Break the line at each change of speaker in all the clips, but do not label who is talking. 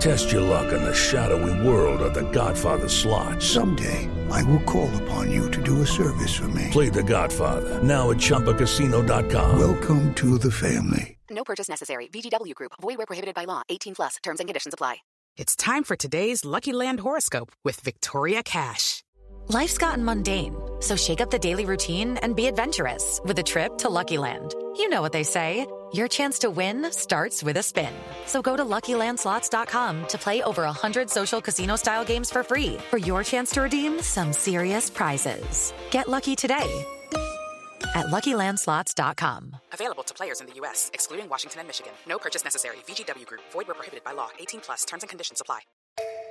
Test your luck in the shadowy world of The Godfather slot.
Someday, I will call upon you to do a service for me.
Play The Godfather now at ChumbaCasino.com.
Welcome to the family.
No purchase necessary. VGW Group. Void where prohibited by law. 18 plus. Terms and conditions apply.
It's time for today's Lucky Land horoscope with Victoria Cash.
Life's gotten mundane, so shake up the daily routine and be adventurous with a trip to Lucky Land. You know what they say. Your chance to win starts with a spin. So go to LuckyLandSlots.com to play over 100 social casino-style games for free for your chance to redeem some serious prizes. Get lucky today at LuckyLandSlots.com.
Available to players in the U.S., excluding Washington and Michigan. No purchase necessary. VGW Group. Void where prohibited by law. 18 plus. Terms and conditions apply.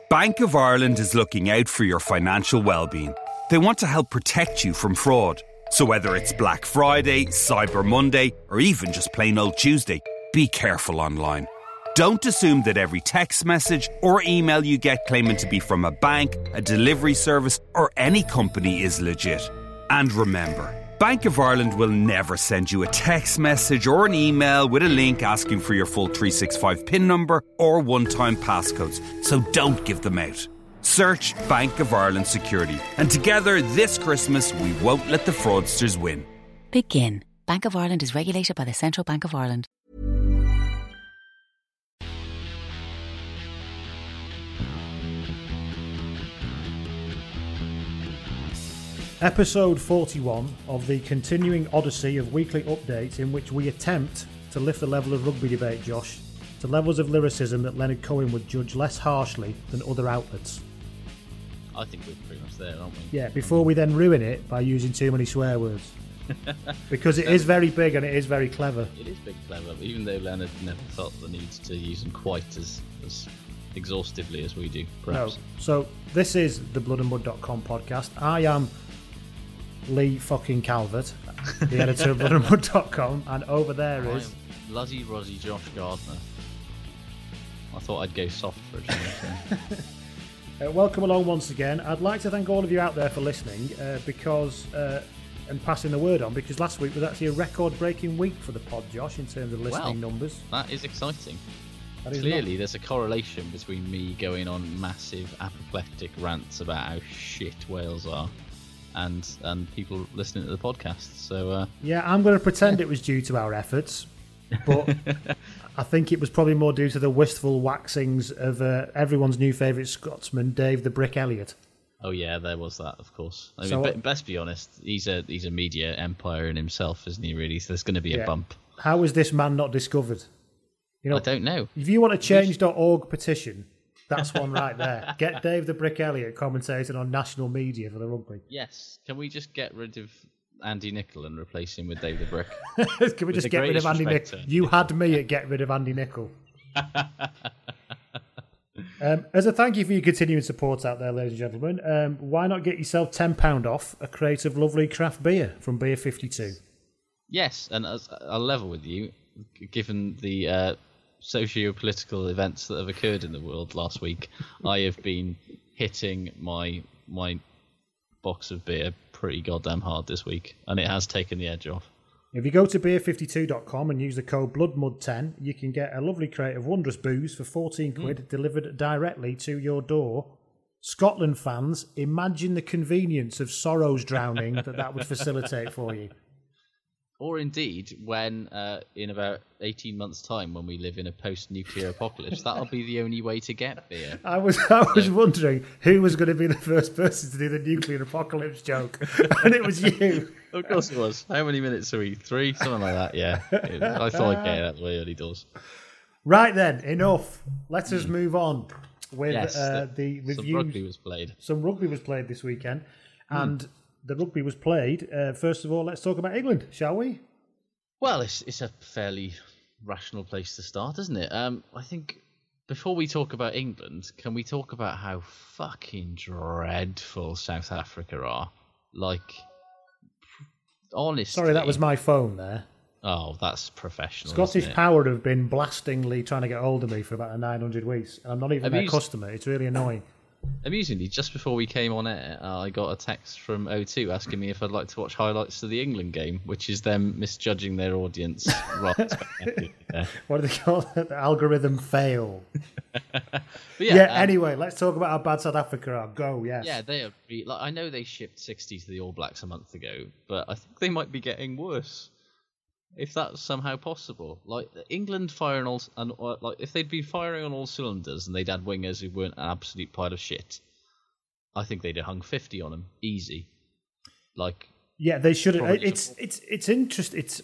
Bank of Ireland is looking out for your financial well-being. They want to help protect you from fraud. So whether it's Black Friday, Cyber Monday, or even just plain old Tuesday, be careful online. Don't assume that every text message or email you get claiming to be from a bank, a delivery service, or any company is legit. And remember, Bank of Ireland will never send you a text message or an email with a link asking for your full 365 PIN number or one time passcodes, so don't give them out. Search Bank of Ireland Security, and together this Christmas we won't let the fraudsters win.
Begin. Bank of Ireland is regulated by the Central Bank of Ireland.
Episode 41 of the continuing odyssey of weekly updates in which we attempt to lift the level of rugby debate, Josh, to levels of lyricism that Leonard Cohen would judge less harshly than other outlets.
I think we're pretty much there, aren't we?
Yeah, before we then ruin it by using too many swear words. because it is very big and it is very clever.
It is big clever, but even though Leonard never felt the need to use them quite as, as exhaustively as we do, perhaps.
No. So, this is the bloodandmud.com podcast. I am Lee fucking Calvert, the editor of bloodandmud.com, and over there
I
is.
am Bloody Rozzy Josh Gardner. I thought I'd go soft for a change.
Uh, welcome along once again. I'd like to thank all of you out there for listening uh, because uh, and passing the word on because last week was actually a record-breaking week for the pod, Josh, in terms of listening numbers.
That is exciting.
That is
Clearly,
not-
there's a correlation between me going on massive apoplectic rants about how shit Wales are, and and people listening to the podcast. So uh,
Yeah, I'm going to pretend it was due to our efforts, but I think it was probably more due to the wistful waxings of uh, everyone's new favourite Scotsman, Dave the Brick Elliott.
oh yeah, there was that, of course. I mean,
So-
be- best be honest, he's a he's a media empire in himself, isn't he? Really, so there's going to be
Yeah.
a bump.
How was this man not discovered? You know,
I don't know.
if you want a change.org petition, that's one right there. Get Dave the Brick Elliott commentating on national media for the rugby.
Yes, can we just get rid of Andy Nicol and replace him with David Brick?
Can we just get rid of Andy Nicol? You had me at get rid of Andy Nicol. um, as a thank you for your continuing support out there, ladies and gentlemen, um, why not get yourself £10 off a crate of lovely craft beer from Beer 52?
Yes, and as, I'll level with you, given the uh, socio-political events that have occurred in the world last week, I have been hitting my my box of beer pretty goddamn hard this week, and it has taken the edge off.
If you go to beer52.com and use the code BLOODMUD10, you can get a lovely crate of wondrous booze for 14 hmm. quid delivered directly to your door. Scotland fans, imagine the convenience of sorrows drowning that that would facilitate for you.
Or indeed when uh, in about 18 months' time, when we live in a post-nuclear apocalypse, that'll be the only way to get beer.
I was I was wondering who was going to be the first person to do the nuclear apocalypse joke, and it was you.
Of course it was. How many minutes are we? Three, something like that. Yeah, I thought I'd get it the way early doors.
Right then, enough. Let us move on with
Hmm. Yes,
uh,
the-
the
some rugby was played.
Some rugby was played this weekend,
Hmm.
and the rugby was played. Uh, first of all, let's talk about England, shall we?
Well, it's it's a fairly rational place to start, isn't it? Um, I think before we talk about England, can we talk about how fucking dreadful South Africa are? Like, honestly.
Sorry, that was my phone there.
Oh, that's professional.
Scottish? Power have been blastingly trying to get hold of me for about 900 weeks. and I'm not even
Have
their
you-
customer. It's really annoying.
Amusingly, just before we came on air, uh, I got a text from O2 asking me if I'd like to watch highlights of the England game, which is them misjudging their audience. rather spectacularly.
What do they call it? The algorithm fail.
But
Yeah,
yeah, um,
anyway, let's talk about how bad South Africa are. Go, yes.
Yeah, they are. Like, I know they shipped 60 to the All Blacks a month ago, but I think they might be getting worse. If that's somehow possible, like England firing all, and uh, like if they'd been firing on all cylinders and they'd had wingers who weren't an absolute pile of shit, I think they'd have hung 50 on them easy. Like,
Yeah, they should. have
Probably uh,
It's it's it's interest. It's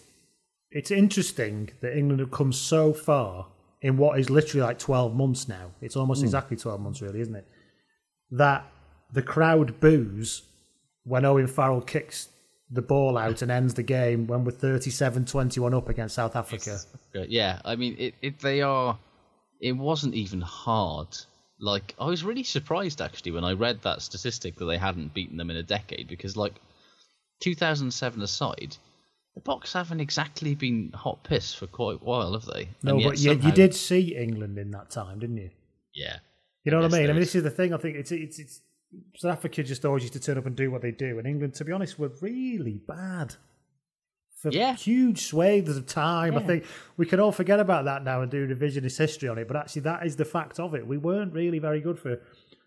it's interesting that England have come so far in what is literally like twelve months now. It's almost hmm. exactly twelve months, really, isn't it? That the crowd boos when Owen Farrell kicks the ball out and ends the game when we're 37-21 up against South Africa.
Yeah, I mean, it, it they are. It wasn't even hard. Like I was really surprised actually when I read that statistic that they hadn't beaten them in a decade because like 2007 aside, the Boks haven't exactly been hot piss for quite a while, have they?
No, but you, you did see England in that time, didn't you?
Yeah,
You know what I mean? I mean, this is the thing. I think it's it's it's South Africa just always used to turn up and do what they do, and England, to be honest, were really bad for
Yeah.
huge swathes of time. I think we can all forget about that now and do revisionist history on it, but actually, that is the fact of it. We weren't really very good for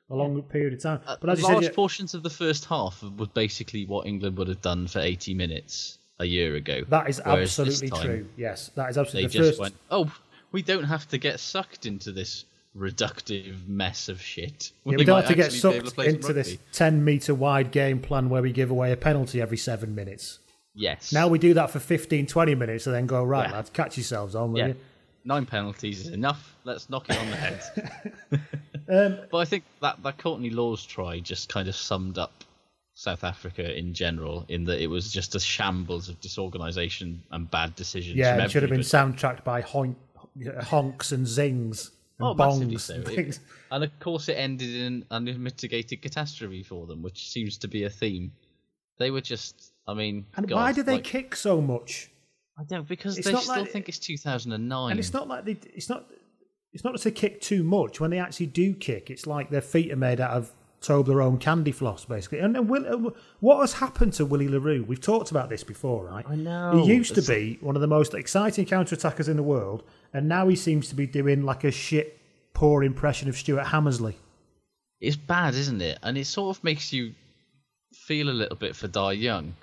a long period of time. Uh, but as
large
said, yeah,
portions of the first half was basically what England would have done for 80 minutes a year ago.
that is
Whereas
absolutely
time,
true. Yes, that is
They
absolutely the
just
first.
went, oh, we don't have to get sucked into this reductive mess of shit.
yeah, we don't have to get
actually be able to
sucked into this 10 metre wide game plan where we give away a penalty every seven minutes.
Yes.
Now we do that for 15, 20 minutes and then go, right,
Yeah.
lads, catch yourselves on, will
yeah,
you?
nine penalties is enough. Let's knock it on the head.
Um,
but I think that that Courtney Lawes try just kind of summed up South Africa in general, in that it was just a shambles of disorganisation and bad decisions.
Yeah,
from
it should have been
everybody.
soundtracked by honk, honks and zings Oh, and
Oh, massively so.
and
It- and of course, it ended in an unmitigated catastrophe for them, which seems to be a theme. They were just, I mean,
And
God,
why do they
like-
kick so much?
I don't because
It's
they still
like-
think it's 2009.
And it's not like they. It's not. It's not that they kick too much. When they actually do kick, it's like their feet are made out of Toblerone candy floss, basically. And, and Will, uh, what has happened to Willie le Roux? We've talked about this before, right?
I know.
He used to be one of the most exciting counter attackers in the world, and now he seems to be doing like a shit, poor impression of Stuart Hammersley.
It's bad, isn't it? And it sort of makes you feel a little bit for Dai Young.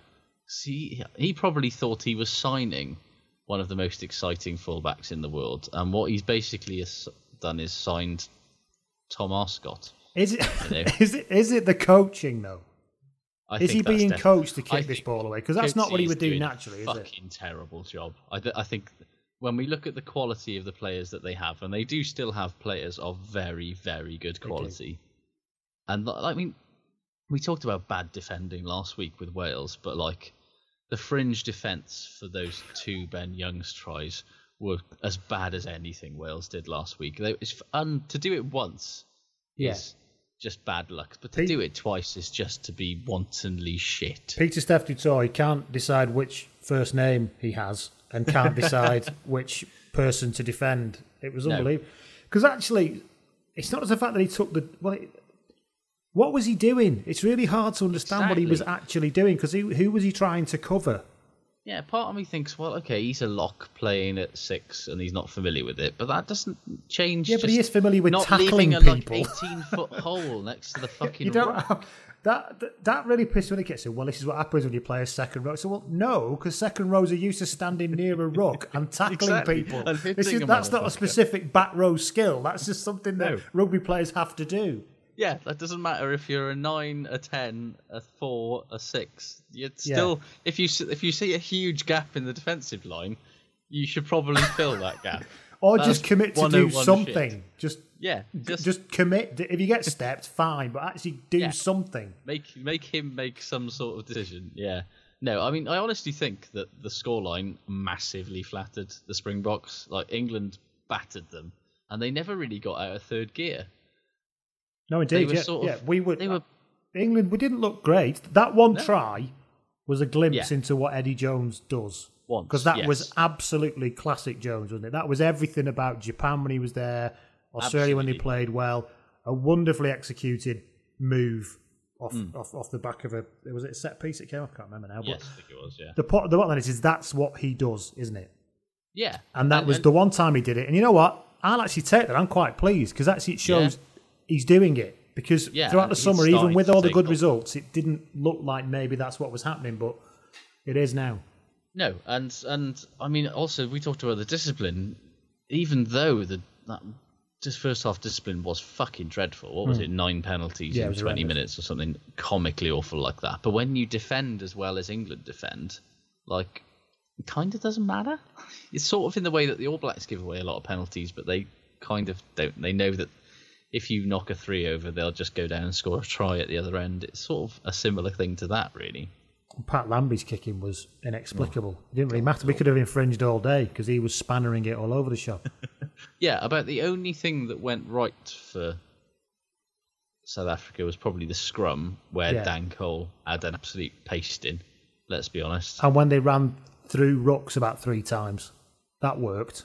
See, he probably thought he was signing one of the most exciting fullbacks in the world, and what he's basically done is signed Tom Arscott.
Is it? Is it? Is it the coaching though?
I
Is he being coached to kick this ball away? Because that's not what he would do naturally, is it?
Fucking terrible job. I, th- I think when we look at the quality of the players that they have, and they do still have players of very, very good quality. And I mean, we talked about bad defending last week with Wales, but like the fringe defence for those two Ben Youngs tries were as bad as anything Wales did last week. They, it's, un, to do it once
Yeah.
Just bad luck, but to
Pete-
do it twice is just to be wantonly shit.
Pieter-Steph can't decide which first name he has and can't decide which person to defend. It was unbelievable. Because actually, it's not the fact that he took the. Well, it, what was he doing? It's really hard to understand what he was actually doing because who was he trying to cover?
Yeah, part of me thinks, well, okay, he's a lock playing at six, and he's not familiar with it, but that doesn't change.
Yeah, but he is familiar with
not
tackling
leaving a like
people.
eighteen foot hole next to the fucking.
You don't. Have, that, that that really pissed me when it gets said, well, this is what happens when you play a second row. So, well, no, because second rows are used to standing near a rock and tackling
Exactly,
people.
and
is, that's not a specific back row skill. That's just something that
No.
rugby players have to do.
Yeah, that doesn't matter if you're a nine, a ten, a four, a six. You'd still, if you if you see a huge gap in the defensive line, you should probably fill that gap.
Or
That's
just commit to do
oh
something.
shit.
Just
Yeah,
just,
just,
commit. If you get stepped, fine, but actually do
Yeah.
something.
make make him make some sort of decision. Yeah. No, I mean, I honestly think that the scoreline massively flattered the Springboks. Like England battered them, and they never really got out of third gear.
No,
They
indeed.
were
Yeah,
sort of-
yeah, we would.
they were-
England. We didn't look great. That one
No.
try was a glimpse
Yeah.
into what Eddie Jones does. Because that was absolutely classic Jones, wasn't it? That was everything about Japan when he was there, Australia when they played well. A wonderfully executed move off
Hmm.
off, off the back of a was it a set piece? It came. off? I can't remember now.
Yes, I think it was. Yeah.
the po- the bottom line is, is that's what he does, isn't it?
Yeah.
And that was the one time he did it. And you know what? I'll actually take that. I'm quite pleased because actually it shows he's doing it. Because
Yeah,
throughout the summer, even with all the good
hold.
results, it didn't look like maybe that's what was happening, but it is now.
No, and and I mean also we talked about the discipline. Even though the that just first half discipline was fucking dreadful. What was hmm. it? Nine penalties.
Yeah,
in twenty
horrendous.
minutes or something comically awful like that. But when you defend as well as England defend, like it kind of doesn't matter. It's sort of in the way that the All Blacks give away a lot of penalties, but they kind of don't. They know that if you knock a three over, they'll just go down and score a try at the other end. It's sort of a similar thing to that, really.
Pat Lambie's kicking was inexplicable. Mm. It didn't really matter. We could have infringed all day because he was spannering it all over the shop.
Yeah, about the only thing that went right for South Africa was probably the scrum, where
Yeah.
Dan Cole had an absolute pasting. Let's be honest.
and when they ran through rucks about three times, that worked.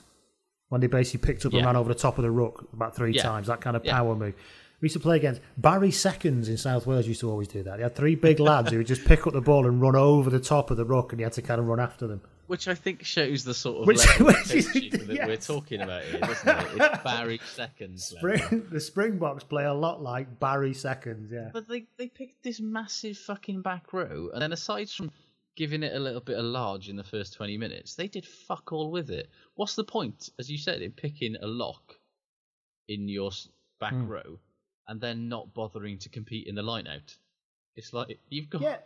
When they basically picked up and
Yeah.
ran over the top of the ruck about three
Yeah.
times, that kind of
Yeah.
power move. We used to play against Barry Seconds in South Wales. Used to always do that. They had three big lads who would just pick up the ball and run over the top of the ruck, and you had to kind of run after them.
Which I think shows the sort of
Which-
level
which is-
coaching that we're talking about here, doesn't it? It's Barry seconds.
Spring, the Springboks play a lot like Barry Seconds. Yeah,
But they they picked this massive fucking back row, and then aside from giving it a little bit of large in the first twenty minutes, they did fuck all with it. What's the point, as you said, in picking a lock in your back
Hmm.
row and then not bothering to compete in the line out? It's like you've got
yeah.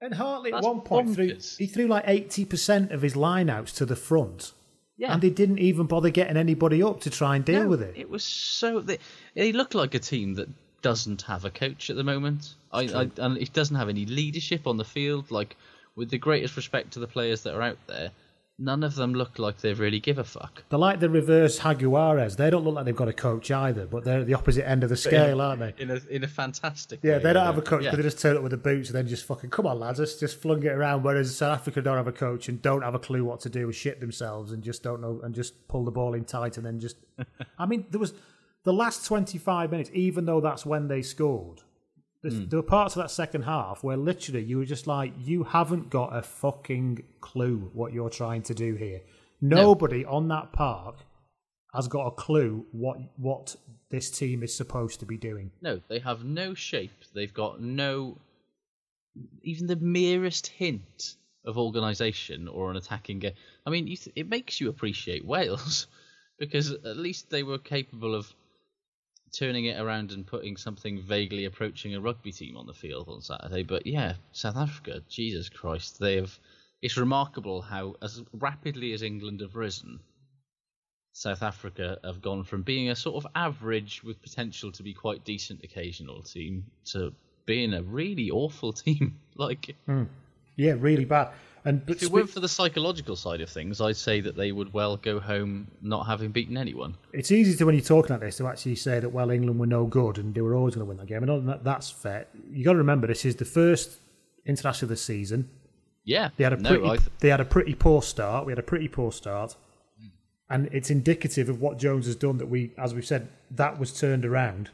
And Hartley at one point threw, he threw like eighty percent of his lineouts to the front,
yeah.
and they didn't even bother getting anybody up to try and deal
No,
with it.
It was so they, they look like a team that doesn't have a coach at the moment. I, I and it doesn't have any leadership on the field. Like with the greatest respect to the players that are out there, none of them look like they really give a fuck.
They're like the reverse Jaguares. They don't look like they've got a coach either, but they're at the opposite end of the scale, aren't they?
In a in a fantastic.
Yeah,
way,
they don't have a coach
Yeah.
because they just turn up with the boots and then just fucking come on, lads, let's just flung it around. Whereas South Africa don't have a coach and don't have a clue what to do, and shit themselves and just don't know and just pull the ball in tight and then just. I mean, there was the last twenty five minutes, even though that's when they scored.
Hmm.
There were parts of that second half where literally you were just like, you haven't got a fucking clue what you're trying to do here. Nobody on that park has got a clue what what this team is supposed to be doing.
No, they have no shape. They've got no, even the merest hint of organisation or an attacking game. I mean, you th- it makes you appreciate Wales because at least they were capable of turning it around and putting something vaguely approaching a rugby team on the field on Saturday. But yeah, South Africa, Jesus Christ, they have. It's remarkable how, as rapidly as England have risen, South Africa have gone from being a sort of average with potential to be quite decent occasional team to being a really awful team. like, hmm.
Yeah, really bad. And but
if it weren't for the psychological side of things, I'd say that they would well go home not having beaten anyone.
it's easy to when you're talking like this to actually say that well England were no good and they were always going to win that game. And that, that's fair. You got to remember this is the first international of the season.
Yeah,
They had a
no,
pretty
th-
they had a pretty poor start. We had a pretty poor start, and it's indicative of what Jones has done. That we, as we've said, that was turned around,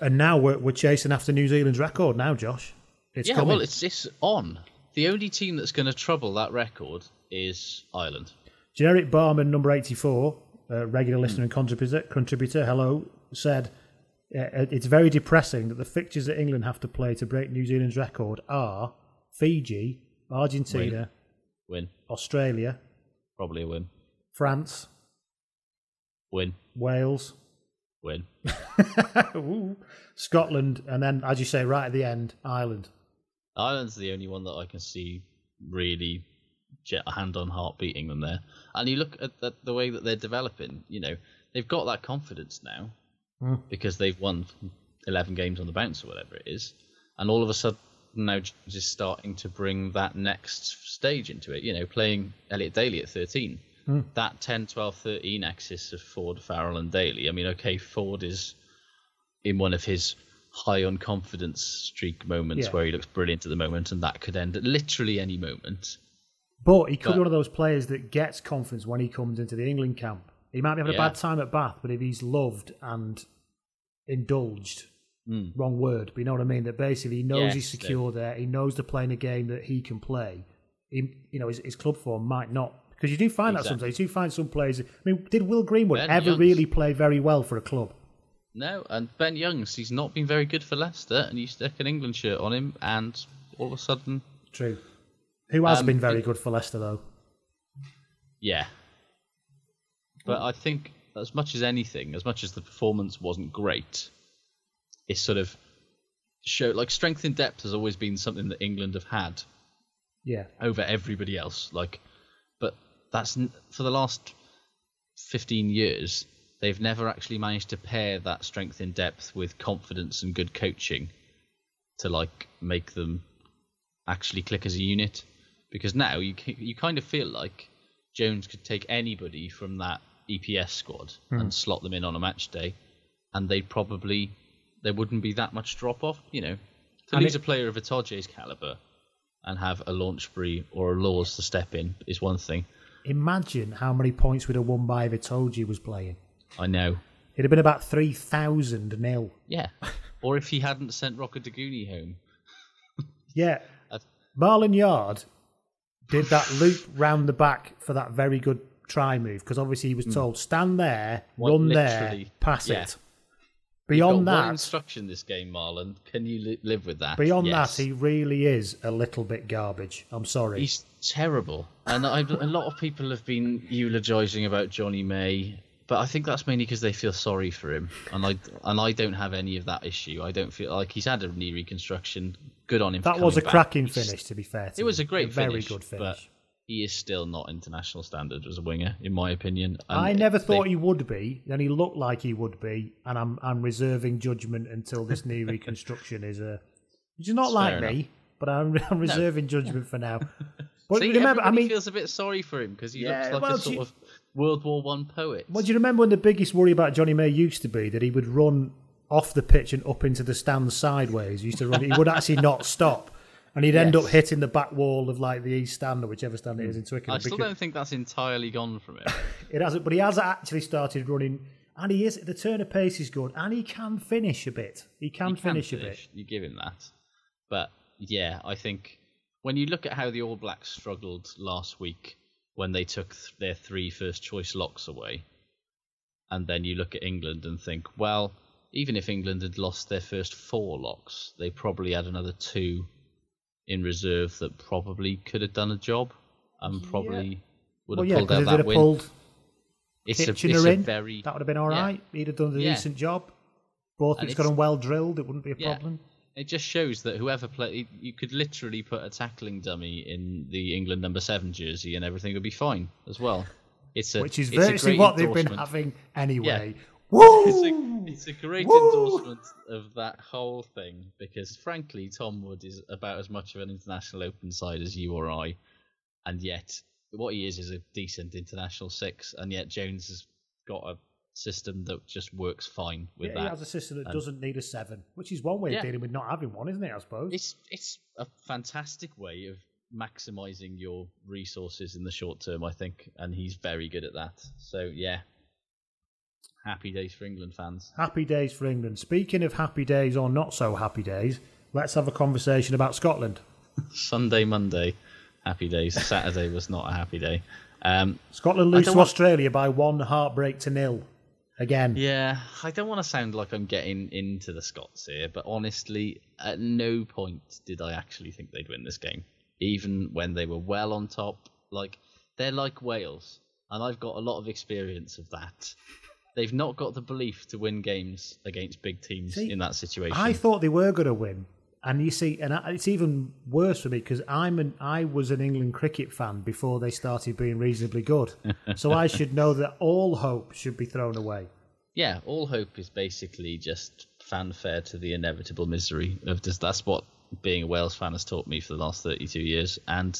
and now we're we're chasing after New Zealand's record. Now, Josh, it's
yeah,
coming.
well, it's it's on. The only team that's going to trouble that record is Ireland.
Generic Barman, number 84, uh, regular listener and contributor, contributor, hello, said, uh, it's very depressing that the fixtures that England have to play to break New Zealand's record are Fiji, Argentina,
Win.
Australia,
Probably a win.
France,
Win.
Wales,
Win.
Scotland, and then, as you say, right at the end, Ireland.
Ireland's the only one that I can see really jet a hand on heart beating them there. And you look at the, the way that they're developing, you know, they've got that confidence now hmm. because they've won 11 games on the bounce or whatever it is. And all of a sudden now just starting to bring that next stage into it, you know, playing Elliot Daly at 13. Hmm. That 10, 12, 13 axis of Ford, Farrell, and Daly. I mean, okay, Ford is in one of his high on confidence streak moments
Yeah.
where he looks brilliant at the moment, and that could end at literally any moment.
But he could
But-
be one of those players that gets confidence when he comes into the England camp. He might be having
Yeah.
a bad time at Bath, but if he's loved and indulged, hmm. wrong word, but you know what I mean, that basically he knows
Yes,
he's secure there, he knows they're playing a game that he can play. He, you know, his, his club form might not. Because you do find that sometimes. You do find some players. I mean, did Will Greenwood
Ben
ever
Youngs.
really play very well for a club?
No, and Ben Youngs, he's not been very good for Leicester, and you stick an England shirt on him, and all of a sudden,
True. Who has
Um,
been very
it-
good for Leicester, though?
yeah. But I think, as much as anything, as much as the performance wasn't great, it's sort of show like strength in depth has always been something that England have had
Yeah.
over everybody else. Like, but that's for the last fifteen years. They've never actually managed to pair that strength in depth with confidence and good coaching to like make them actually click as a unit. Because now you you kind of feel like Jones could take anybody from that EPS squad and hmm. slot them in on a match day, and they'd probably there wouldn't be that much drop off. You know, to
And
lose
it-
a player of Itoje's caliber and have a Launchbury or a Lawes to step in is one thing.
Imagine how many points we'd have won by if Itoje was playing.
I know.
It'd have been about 3,000 nil.
Yeah. or if he hadn't sent Rokoduguni home.
Yeah. Marland Yarde did that loop round the back for that very good try move because obviously he was hmm. told stand there,
What,
run there,
literally,
pass
yeah.
it.
You've
Beyond
got one
that,
instruction this game, Marland. Can you li- live with that?
beyond
Yes.
that, he really is a little bit garbage. I'm sorry.
He's terrible, and I, a lot of people have been eulogising about Jonny May, but I think that's mainly because they feel sorry for him, and I and I don't have any of that issue. I don't feel like he's had a knee reconstruction. Good on him. for
that was a
back.
cracking finish, to be fair. To
It was a
him.
great,
very
finish,
good finish.
but he is still not international standard as a winger, in my opinion. And
I never
they-
thought he would be, and he looked like he would be, and I'm I'm reserving judgment until this knee reconstruction is a. Which is not
Fair
like
enough.
me, but I'm, I'm reserving judgment for now. But
See,
remember, I
everybody
mean,
feels a bit sorry for him because he
Yeah,
looks like
well,
a sort
you-
of World War One poet.
Well, do you remember when the biggest worry about Jonny May used to be that he would run off the pitch and up into the stands sideways? He used to run. He would actually not stop, and he'd end up hitting the back wall of like the east stand or whichever stand it is in Twickenham.
I still
because
don't think that's entirely gone from him.
It hasn't, but he has actually started running, and he is. The turn of pace is good, and he can finish a bit. He can,
He
finish, a bit.
You give him that. But yeah, I think when you look at how the All Blacks struggled last week when they took th- their three first choice locks away, and then you look at England and think, well, even if England had lost their first four locks, they probably had another two in reserve that probably could have done a job and probably would have
yeah,
pulled
because
out
if they'd
that
have
win.
pulled
it's a,
Kitchener
it's a
in,
very
that would have been all
yeah.
right. He'd have done a
Yeah.
decent job. Both
And
it's got
it's-
them well drilled. It wouldn't be a
Yeah.
problem.
It just shows that whoever play, you could literally put a tackling dummy in the England number seven jersey, and everything would be fine as well. It's a
Which is
it's
virtually what they've been having anyway.
It's
Woo!
a, it's a great
Woo!
endorsement of that whole thing because, frankly, Tom Wood is about as much of an international open side as you or I, and yet what he is is a decent international six, and yet Jones has got a system that just works fine with
Yeah,
that.
he has a system that
And-
doesn't need a seven, which is one way
Yeah.
of dealing with not having one, isn't it? I suppose.
It's it's a fantastic way of maximizing your resources in the short term, I think, and he's very good at that. So yeah, happy days for England fans.
Happy days for England. Speaking of happy days or not so happy days, let's have a conversation about Scotland.
Sunday, Monday, happy days. Saturday was not a happy day. Um,
Scotland lose to Australia by one heartbreak to nil again.
Yeah, I don't want to sound like I'm getting into the Scots here, but honestly, at no point did I actually think they'd win this game, even when they were well on top. Like they're like Wales, and I've got a lot of experience of that. They've not got the belief to win games against big teams
See,
in that situation.
I thought they were going to win, and you see, and it's even worse for me because I'm an I was an England cricket fan before they started being reasonably good, so I should know that all hope should be thrown away.
yeah, all hope is basically just fanfare to the inevitable misery of just that's what being a Wales fan has taught me for the last 32 years. And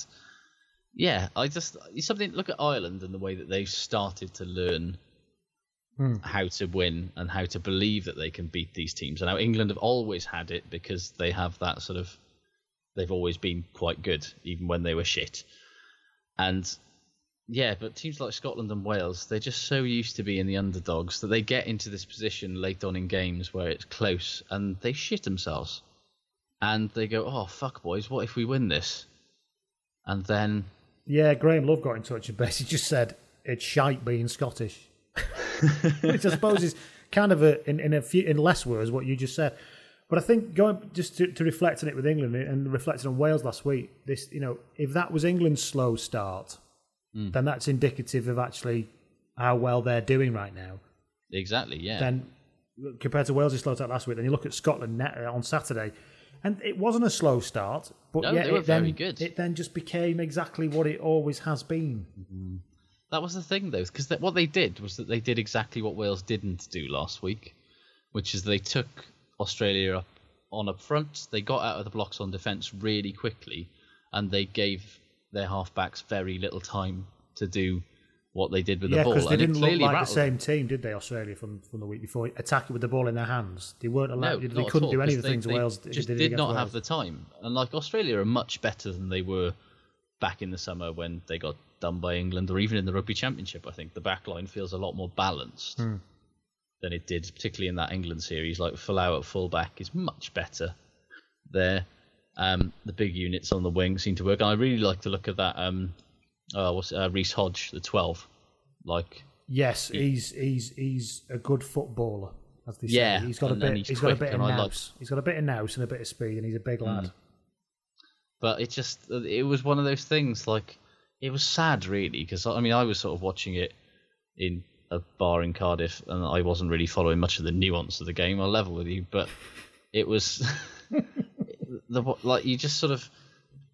yeah, I just something look at Ireland and the way that they've started to learn Hmm. how to win and how to believe that they can beat these teams. And how England have always had it because they have that sort of they've always been quite good even when they were shit. And yeah, but teams like Scotland and Wales, they're just so used to being the underdogs that they get into this position late on in games where it's close and they shit themselves. And they go, oh, fuck, boys, what if we win this? And then,
Yeah, Graham Love got in touch and basically just said it's shite being Scottish, which I suppose is kind of a in, in a few in less words what you just said. But I think going just to, to reflect on it with England and reflecting on Wales last week, this you know if that was England's slow start, then that's indicative of actually how well they're doing right now.
exactly, yeah.
Then compared to Wales' slow start last week, then you look at Scotland net uh, on Saturday, and it wasn't a slow start, but
No,
yet it then
very good.
it then just became exactly what it always has been.
That was the thing, though, because what they did was that they did exactly what Wales didn't do last week, which is they took Australia up on up front. They got out of the blocks on defence really quickly, and they gave their halfbacks very little time to do what they did with
Yeah,
the ball.
because they
and
didn't look like the same team, did they? Australia from, from the week before, attacking with the ball in their hands. They weren't allowed.
not
they couldn't
all,
do any of the
they-
things
they
Wales
just
did.
did not have the time. And like Australia are much better than they were back in the summer when they got done by England, or even in the Rugby Championship. I think the back line feels a lot more balanced
Hmm.
than it did, particularly in that England series. Like Folau at fullback is much better there. Um, the big units on the wing seem to work. And I really like the look of that. Um, uh, what's uh, Reece Hodge, the twelve. Like
Yes, he's he's he's a good footballer, as they say.
Yeah,
he's got a
and- and
bit.
he's
he's got a bit of
and like-
nous. He's got a bit of nous and a bit of speed, and he's a big lad.
but it just it was one of those things like it was sad really because i mean i was sort of watching it in a bar in cardiff and i wasn't really following much of the nuance of the game i'll level with you but it was the like you just sort of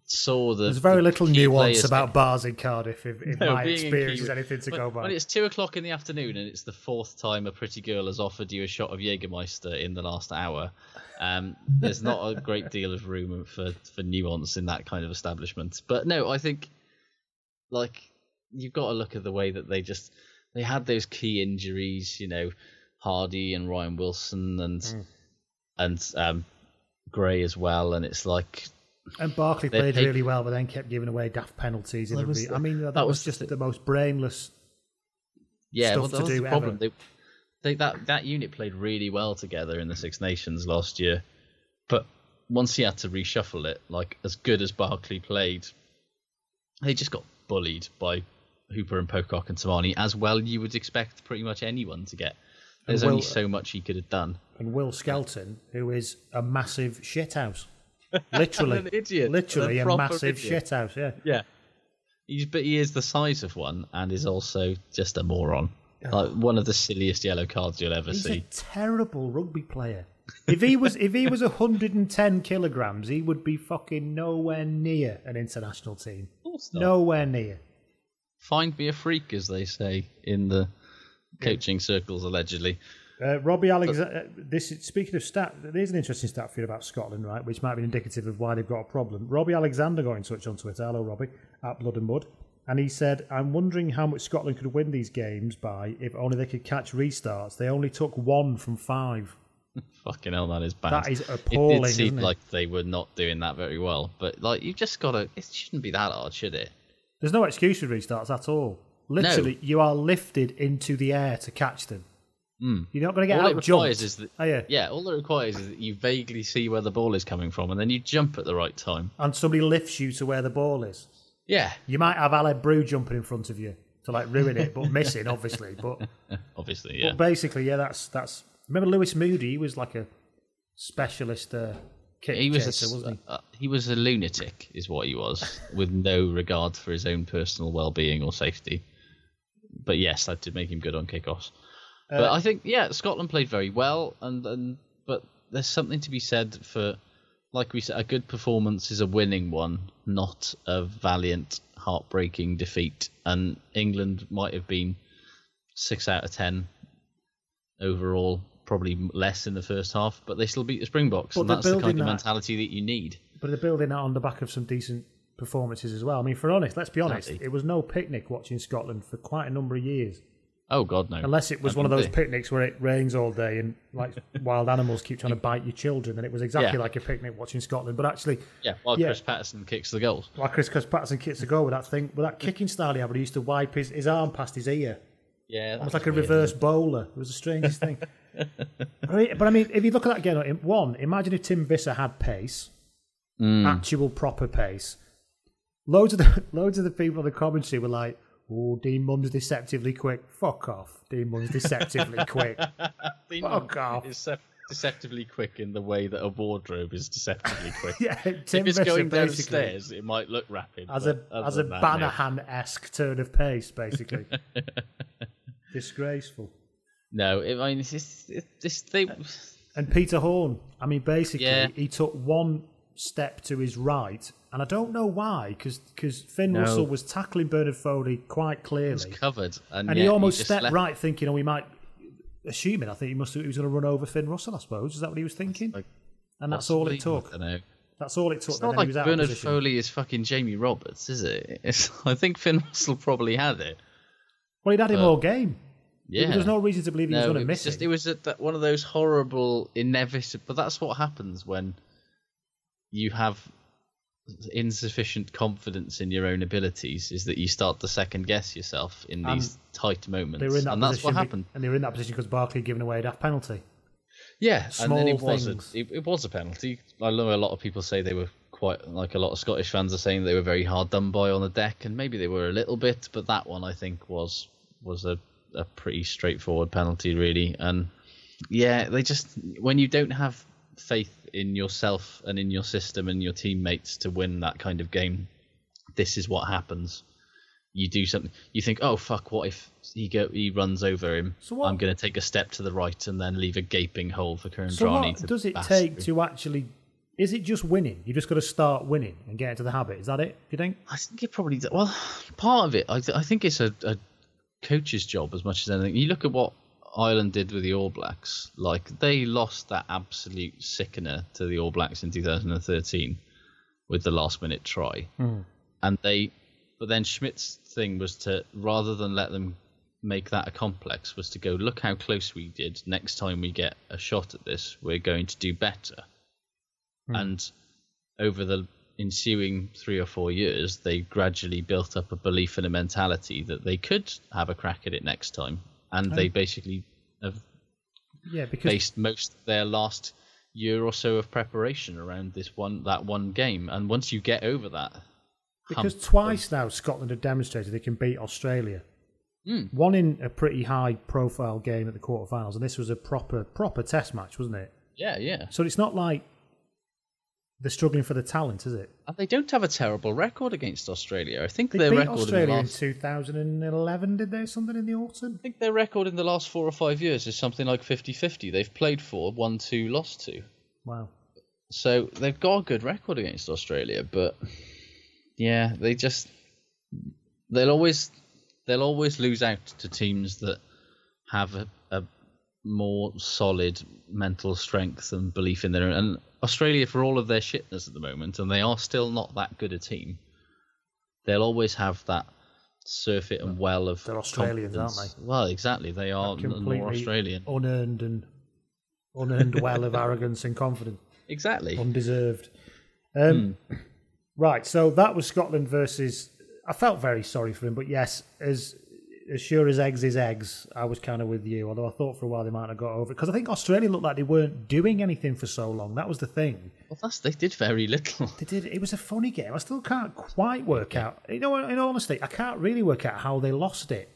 saw the
There's very
the
little nuance about bars in Cardiff, if, if
No,
my experience is anything to
when,
go by.
When it's two o'clock in the afternoon and it's the fourth time a pretty girl has offered you a shot of Jägermeister in the last hour, um, there's not a great deal of room for, for nuance in that kind of establishment. But no, I think like you've got to look at the way that they just they had those key injuries, you know, Hardy and Ryan Wilson and
Mm.
and um, Gray as well, and it's like
And
Barclay
played
paid-
really well, but then kept giving away daft penalties. In the
was
re-
the-
I mean, that,
that
was
was
just
the-
the most brainless.
Yeah,
stuff
well, that
to
was
do
the problem.
ever.
They, they, that that unit played really well together in the Six Nations last year, but once he had to reshuffle it, like as good as Barclay played, they just got bullied by Hooper and Pocock and Timani as well. You would expect pretty much anyone to get. There's
Will-
only so much he could have done.
And Will Skelton, who is a massive shithouse. Literally.
An idiot.
Literally
A
a, massive
idiot.
shithouse, yeah.
Yeah, he's but he is the size of one and is also just a moron. Like one of the silliest yellow cards you'll ever
He's
see.
a terrible rugby player. If he was if he was 110 kilograms, he would be fucking nowhere near an international team.
Course not.
Nowhere near.
Find me a freak, as they say in the coaching circles, allegedly.
Uh, Robbie Alexander. Uh, this is, speaking of stat, there's an interesting stat for you about Scotland, right? Which might be indicative of why they've got a problem. Robbie Alexander got in touch on Twitter. Hello, Robbie at Blood and Mud, and he said, "I'm wondering how much Scotland could win these games by if only they could catch restarts. They only took one from five.
Fucking hell, that is bad.
That is
It
appalling,
did seem
it?
like they were not doing that very well, but like you've just got to. It shouldn't be that hard, should it?
There's no excuse for restarts at all. Literally, you are lifted into the air to catch them. Hmm. You're not going to get
all
out
it requires
jumped.
is that.
Oh, you?
Yeah, all it requires is that you vaguely see where the ball is coming from, and then you jump at the right time.
And somebody lifts you to where the ball is.
Yeah,
You might have Aled Brew jumping in front of you to like ruin it, but missing obviously. But,
Obviously, yeah.
but basically, yeah, that's that's. Remember Lewis Moody? He was like a specialist uh, kick
he was
chaser,
a,
wasn't he?
uh, he was a lunatic, is what he was, with no regard for his own personal well-being or safety. But yes, that did make him good on kickoffs.
Uh,
but I think yeah, Scotland played very well, and, and but there's something to be said for, like we said, a good performance is a winning one, not a valiant, heartbreaking defeat. And England might have been six out of ten overall, probably less in the first half, but they still beat the Springboks,
But
and that's the kind of mentality that you need.
But they're building that on the back of some decent performances as well. I mean, for honest, let's be honest,
Exactly.
it was no picnic watching Scotland for quite a number of years.
Oh God, no!
Unless it was
I
one of those
they-
picnics where it rains all day and like wild animals keep trying to bite your children, and it was exactly
Yeah.
like a picnic watching Scotland. But actually,
Yeah, while
yeah.
Chris Paterson kicks the goals.
like Chris Chris Paterson kicks the goal with that thing, with that kicking style he had, where he used to wipe his, his arm past his ear,
Yeah,
almost like a reverse bowler. It was the strangest thing. But I mean, if you look at that again, one, imagine if Tim Visser had pace, mm. actual proper pace. Loads of the loads of the people on the commentary were like, "Oh, Dean Mumm's deceptively quick." Fuck off, Dean Mumm's deceptively quick. Fuck off.
Is deceptively quick in the way that a wardrobe is deceptively quick.
Yeah, Tim
if it's
Visser
going downstairs, it might look rapid.
as a as a
than that, no.
Banahan esque turn of pace, basically. Disgraceful.
No, it, I mean, it's, it's, it's, it's they.
And Peter Horne, I mean, basically,
Yeah.
he took one step to his right, and I don't know why, because Finn
No.
Russell was tackling Bernard Foley quite
It's
clearly,
covered, and,
and he almost
just
stepped
left-
right, thinking, "Oh, he might." Assuming, I think he must have, he was going to run over Finn Russell. I suppose is that what he was thinking,
Like,
and that's all it
possibly,
took.
I don't know.
That's all it took.
It's not like
was
Bernard
position.
Foley is fucking Jamie Roberts, is it? It's, I think Finn Russell probably had it.
Well, he'd had him all game.
Yeah,
There's no reason to believe he was going to miss
just
it.
it was a, that one of those horrible, inevitable. But that's what happens when you have insufficient confidence in your own abilities. Is that you start to second guess yourself in
And
these tight moments,
They were in that
and that's what happened.
and they were in that position because Barclay had given away a daft penalty.
Yeah, and then it
small
was a, it, it was a penalty. I know a lot of people say they were quite like a lot of Scottish fans are saying they were very hard done by on the deck, and maybe they were a little bit, but that one I think was was a, a pretty straightforward penalty really. And yeah, they just when you don't have faith in yourself and in your system and your teammates to win that kind of game, this is what happens. You do something. You think, "Oh fuck! What if he go? He runs over him?
So what-
I'm going to take a step to the right and then leave a gaping hole for Kieran
So what does it take
through.
to actually? Is it just winning? You just got to start winning and get into the habit. Is that it? Do you think?
I think it probably well, part of it. I, th- I think it's a, a coach's job as much as anything. You look at what Ireland did with the All Blacks. Like they lost that absolute sickener to the All Blacks in 2013 with the last minute try, hmm. and they. But then Schmidt's thing was to rather than let them make that a complex was to go look how close we did. Next time we get a shot at this, we're going to do better. Hmm. And over the ensuing three or four years, they gradually built up a belief and a mentality that they could have a crack at it next time. And they basically have
Yeah, because
based most of their last year or so of preparation around this one that one game. And once you get over that,
because
hump
twice now Scotland have demonstrated they can beat Australia. Hmm. One in a pretty high profile game at the quarterfinals, and this was a proper proper test match, wasn't it?
yeah, yeah.
So it's not like they're struggling for the talent, is it?
And they don't have a terrible record against Australia. I think
They
their
beat
record in the
Australia in 2011, did they? Something in the autumn?
I think their record in the last four or five years is something like 50-50. They've played four, won two, lost two.
Wow.
So they've got a good record against Australia, but yeah, they just they'll always they'll always lose out to teams that have a, a more solid mental strength and belief in their own. And Australia, for all of their shitness at the moment, and they are still not that good a team, they'll always have that surfeit and well of
They're Australians, aren't
confidence. Well, exactly, they are
Completely
more Australian.
unearned and unearned well of arrogance and confidence.
Exactly.
undeserved. Um,
Hmm.
Right, so that was Scotland versus. I felt very sorry for him, but yes, as as sure as eggs is eggs, I was kind of with you. Although I thought for a while they might have got over it because I think Australia looked like they weren't doing anything for so long. That was the thing.
Well, that's they did very little.
They did. It was a funny game. I still can't quite work out. You know, in all honesty, I can't really work out how they lost it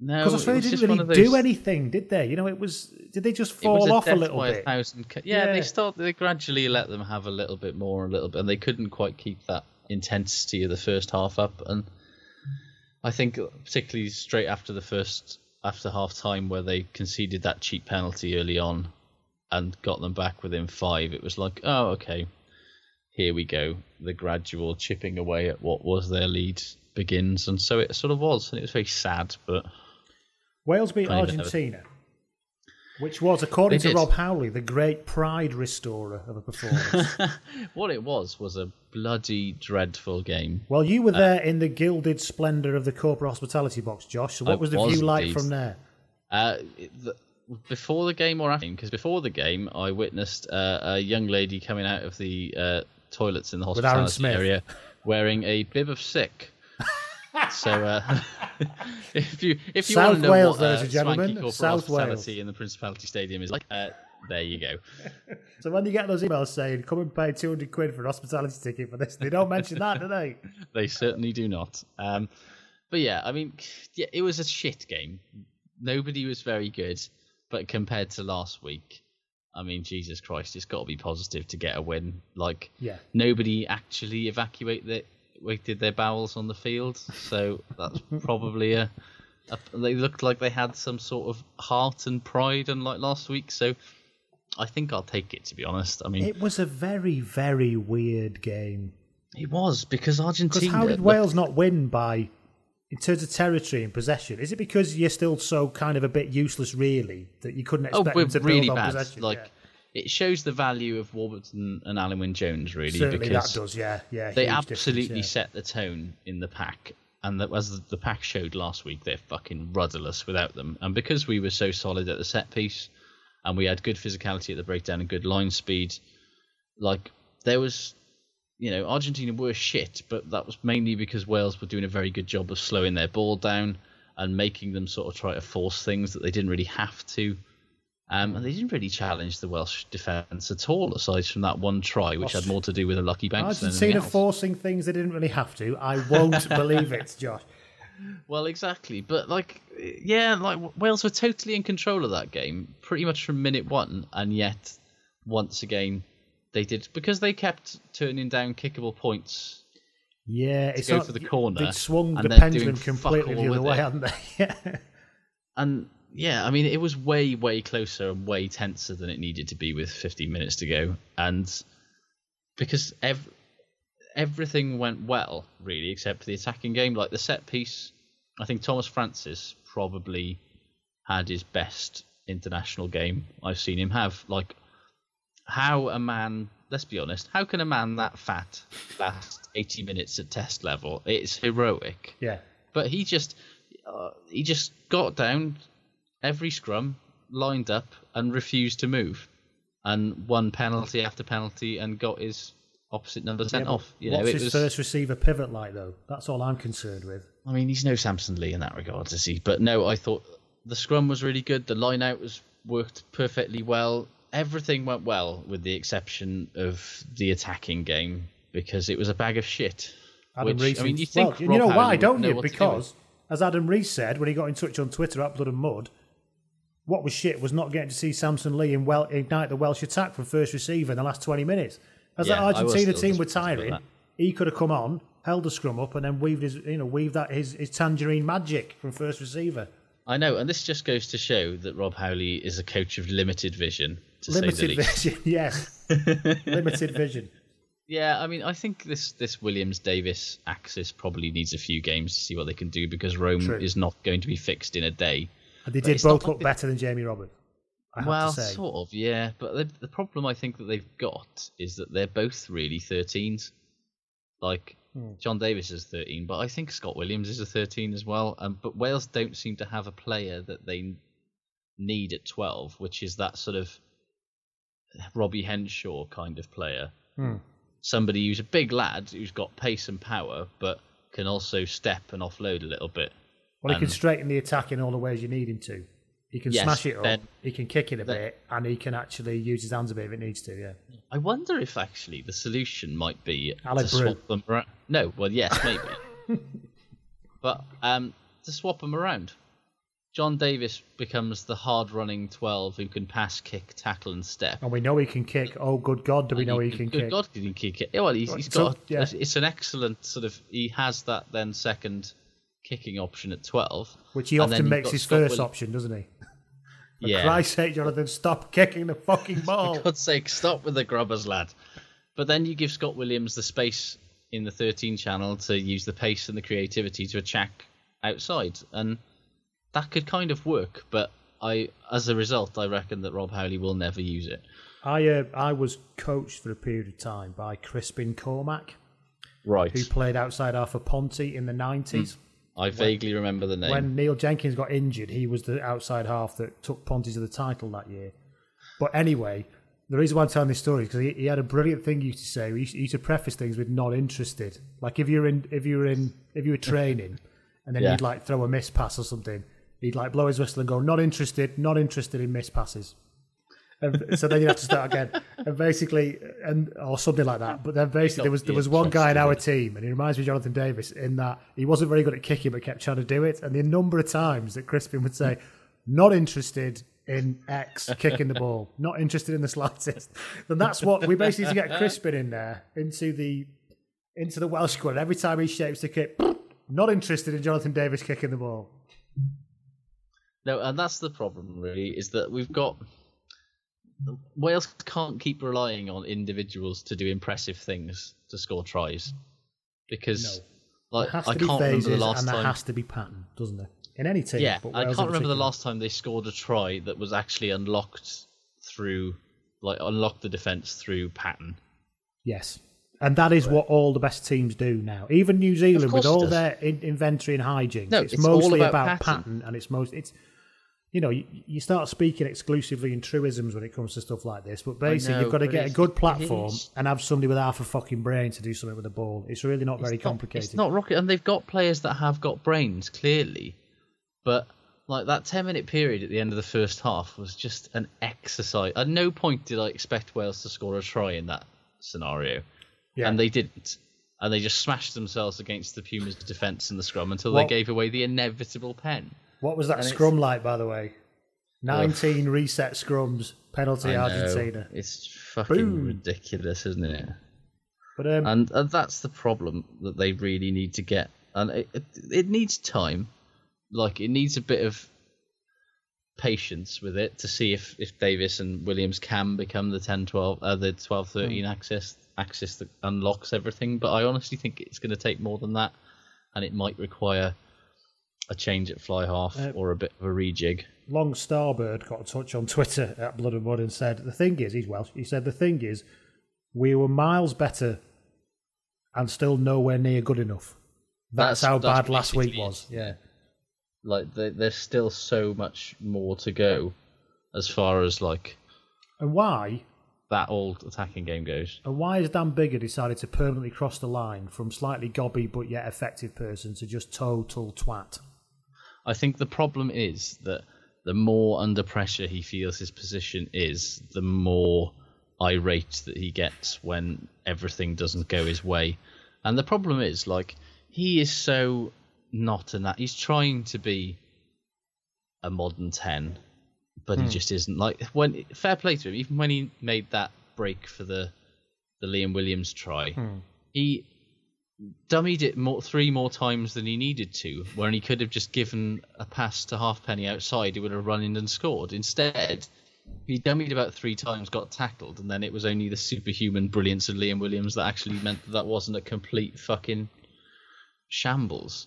No,
because Australia didn't really
of
do anything, did they? You know, it was. Did they just fall off a little bit?
thousand yeah,
Yeah.
they start. They gradually let them have a little bit more, a little bit, and they couldn't quite keep that intensity of the first half up. And I think, particularly straight after the first after half time, where they conceded that cheap penalty early on and got them back within five, it was like, oh, okay, here we go. The gradual chipping away at what was their lead begins, and so it sort of was, and it was very sad, but.
Wales beat
Can't even have it.
Argentina, which was, according
They
to
did.
Rob Howley, the great pride restorer of a performance.
What it was was a bloody dreadful game.
well, you were there in the gilded splendour of the corporate hospitality box, Josh. So, what
I
was the
was
view like
indeed.
from there?
Uh, the, before the game or after? Because before the game, I witnessed uh, a young lady coming out of the uh, toilets in the hospitality area wearing a bib of sick. So uh, if you if you
South
want to know
Wales,
what uh,
ladies and gentlemen, South
hospitality
Wales.
in the Principality Stadium is like, uh, there you go.
So when you get those emails saying, come and pay 200 quid for an hospitality ticket for this, they don't mention that, do they?
they certainly do not. Um, but yeah, I mean, yeah, it was a shit game. Nobody was very good, but compared to last week, I mean, Jesus Christ, it's got to be positive to get a win. Like,
Yeah.
nobody actually evacuate their, did their bowels on the field, so that's probably a, a. They looked like they had some sort of heart and pride, unlike last week. So, I think I'll take it. To be honest, I mean,
It was a very, very weird game.
it was because
Because
Argentina.
how did
looked-
Wales not win by, in terms of territory and possession? Is it because you're still so kind of a bit useless, really, that you couldn't
Oh,
expect
we're
them to
really
build on
bad.
possession?
Like
Yeah.
It shows the value of Warburton and Alun Wyn Jones really
certainly
because
that does, yeah, yeah.
they absolutely
yeah.
set the tone in the pack. And that, as the pack showed last week, they're fucking rudderless without them. And because we were so solid at the set piece, and we had good physicality at the breakdown and good line speed, like there was, you know, Argentina were shit, but that was mainly because Wales were doing a very good job of slowing their ball down and making them sort of try to force things that they didn't really have to. Um, and they didn't really challenge the Welsh defence at all, aside from that one try, which had more to do with a lucky bounce than anything
Argentina forcing things they didn't really have to. I won't believe it, Josh.
Well, exactly, but like, yeah, like Wales were totally in control of that game, pretty much from minute one, and yet, once again, they did because they kept turning down kickable points.
Yeah, it's
go
not,
for the corner
They'd swung the pendulum completely the other way,
it.
hadn't they? Yeah.
And yeah, I mean, it was way, way closer and way tenser than it needed to be with 15 minutes to go, and because ev- everything went well, really, except for the attacking game. Like the set piece, I think Tomas Francis probably had his best international game I've seen him have. Like how a man, let's be honest, how can a man that fat last 80 minutes at test level? It's heroic.
yeah.
But he just uh, he just got down every scrum, lined up, and refused to move, and won penalty after penalty, and got his opposite number sent
Yeah,
off. You know,
What's
it
his
was.
first receiver pivot like, though? That's all I'm concerned with.
I mean, he's no Samson Lee in that regard, is he? But no, I thought the scrum was really good. The line out was worked perfectly well. Everything went well, with the exception of the attacking game, because it was a bag of shit.
Adam
which. I mean, you
well,
think
you know why, don't you? Because, as Adam Rees said when he got in touch on Twitter at Blood and Mud, what was shit was not getting to see Samson Lee and well, ignite the Welsh attack from first receiver in the last 20 minutes. As
Yeah,
that Argentina team were tiring, he could have come on, held the scrum up, and then weaved his, you know, weaved that his, his tangerine magic from first receiver.
I know, and this just goes to show that Rob Howley is a coach of limited vision, to say the
Limited vision, yes. Limited vision.
Yeah, I mean, I think this this Williams Davies axis probably needs a few games to see what they can do because Rome
True.
is not going to be fixed in a day.
And they did both look
they-
better than Jamie Roberts. I have
well,
to say.
sort of, yeah. But the, the problem I think that they've got is that they're both really 13s. Like
Hmm.
John Davies is 13, but I think Scott Williams is a 13 as well. Um, but Wales don't seem to have a player that they need at 12, which is that sort of Robbie Henshaw kind of player.
Hmm.
Somebody who's a big lad who's got pace and power, but can also step and offload a little bit.
Well, he can straighten the attack in all the ways you need him to. He can
Yes,
smash it up.
then-
he can kick it a
then-
bit, and he can actually use his hands a bit if it needs to. Yeah.
I wonder if actually the solution might be
Alec
to
Brew.
swap them around. No, well, yes, maybe. but um, to swap them around. John Davies becomes the hard-running twelve who can pass, kick, tackle, and step.
And we know he can kick. Oh, good God, do we know he can
Good
kick?
God, he can kick it. Well, he's, he's
So,
got.
yeah.
It's an excellent sort of. He has that then second kicking option at twelve,
Which he often makes his
Scott
first
Williams-
option, doesn't he? For
Yeah.
Christ's sake, Jonathan, stop kicking the fucking ball.
For God's sake, stop with the grubbers, lad. But then you give Scott Williams the space in the 13 channel to use the pace and the creativity to attack outside, and that could kind of work. But I, as a result, I reckon that Rob Howley will never use it.
I uh, I was coached for a period of time by Crispin Cormack,
Right.
who played outside half for Ponty in the 90s.
I vaguely remember the name.
When Neil Jenkins got injured, he was the outside half that took Ponty to the title that year. But anyway, the reason why I'm telling this story is because he, he had a brilliant thing he used to say. He used, he used to preface things with "not interested." Like if you're in, if you were in, if you were training, and then
Yeah.
you'd like throw a miss pass or something, he'd like blow his whistle and go, "Not interested, not interested in miss passes." And so then you have to start again, and basically, and or something like that. But then basically, there was there was one guy in our team, and he reminds me of Jonathan Davies in that he wasn't very good at kicking, but kept trying to do it. And the number of times that Crispin would say, "Not interested in X kicking the ball, not interested in the slightest," and that's what we basically need to get Crispin in there into the into the Welsh squad. Every time he shapes the kick, not interested in Jonathan Davies kicking the ball.
No, and that's the problem, really, is that we've got Wales can't keep relying on individuals to do impressive things to score tries because, like,
has
I can't remember the last
and there
time.
has to be pattern, doesn't it? In any team.
yeah,
but
I can't remember the last time they scored a try that was actually unlocked through, like, unlocked the defense through pattern.
Yes. And that is what all the best teams do now. Even New Zealand, with all their in- inventory and hijinks,
No,
it's,
it's
mostly
about
about,
pattern.
pattern. and it's most it's you know you, you start speaking exclusively in truisms when it comes to stuff like this. But basically,
know,
you've got to get a good platform and have somebody with half a fucking brain to do something with the ball. It's really not very
not-
complicated.
It's not rocket, and they've got players that have got brains clearly, but like that ten minute period at the end of the first half was just an exercise. At no point did I expect Wales to score a try in that scenario,
Yeah.
and they didn't. And they just smashed themselves against the Pumas' defence in the scrum until they gave away the inevitable pen.
What was that
and
scrum like, by the way? 19 reset scrums, penalty Argentina.
It's fucking
Boom.
ridiculous, isn't it?
But um,
and, and that's the problem that they really need to get and it, it, it needs time like it needs a bit of patience with it to see if, if davies and williams can become the 10 12 uh, the 12 13 axis axis that unlocks everything but i honestly think it's going to take more than that and it might require a change at fly half
Uh,
or a bit of a rejig
Long Starbird got a touch on Twitter at Blood and Mud and said, The thing is, he's Welsh, he said, The thing is, we were miles better and still nowhere near good enough. That's,
That's-
how
that's
bad last week was. Yeah.
like there- there's still so much more to go as far as like
And why?
that old attacking game goes.
And why has Dan Biggar decided to permanently cross the line from slightly gobby but yet effective person to just total twat?
I think the problem is that the more under pressure he feels his position is, the more irate that he gets when everything doesn't go his way. And the problem is, like, he is so not in that. He's trying to be a modern 10, but he hmm. just isn't. Like, when fair play to him, even when he made that break for the, the Liam Williams try, hmm. he dummied it more, three more times than he needed to, when he could have just given a pass to Halfpenny outside, he would have run in and scored. Instead, he dummied about three times, got tackled, and then it was only the superhuman brilliance of Liam Williams that actually meant that that wasn't a complete fucking shambles.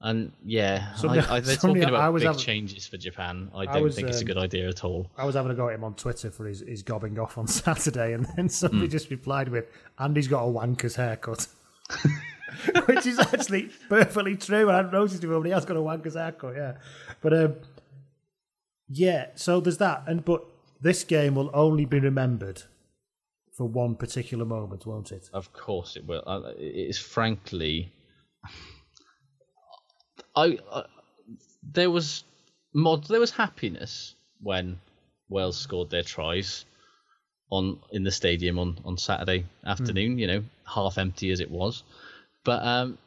And yeah,
Somebody-
I, I, they're talking
I
about
was
big
having-
changes for Japan. I
I
don't
was,
think it's a
um,
good idea at all.
I was having a go at him on Twitter for his, his gobbing off on Saturday, and then somebody
Hmm.
just replied with, Andy's got a wanker's haircut. Which is actually perfectly true. I hadn't noticed it but he has got a wanker's haircut, yeah. But um, yeah, so there's that. And But this game will only be remembered for one particular moment, won't it?
Of course it will. Uh, It is frankly, I, I there was mod, there was happiness when Wales scored their tries on in the stadium on on Saturday afternoon. You know, half empty as it was, but um,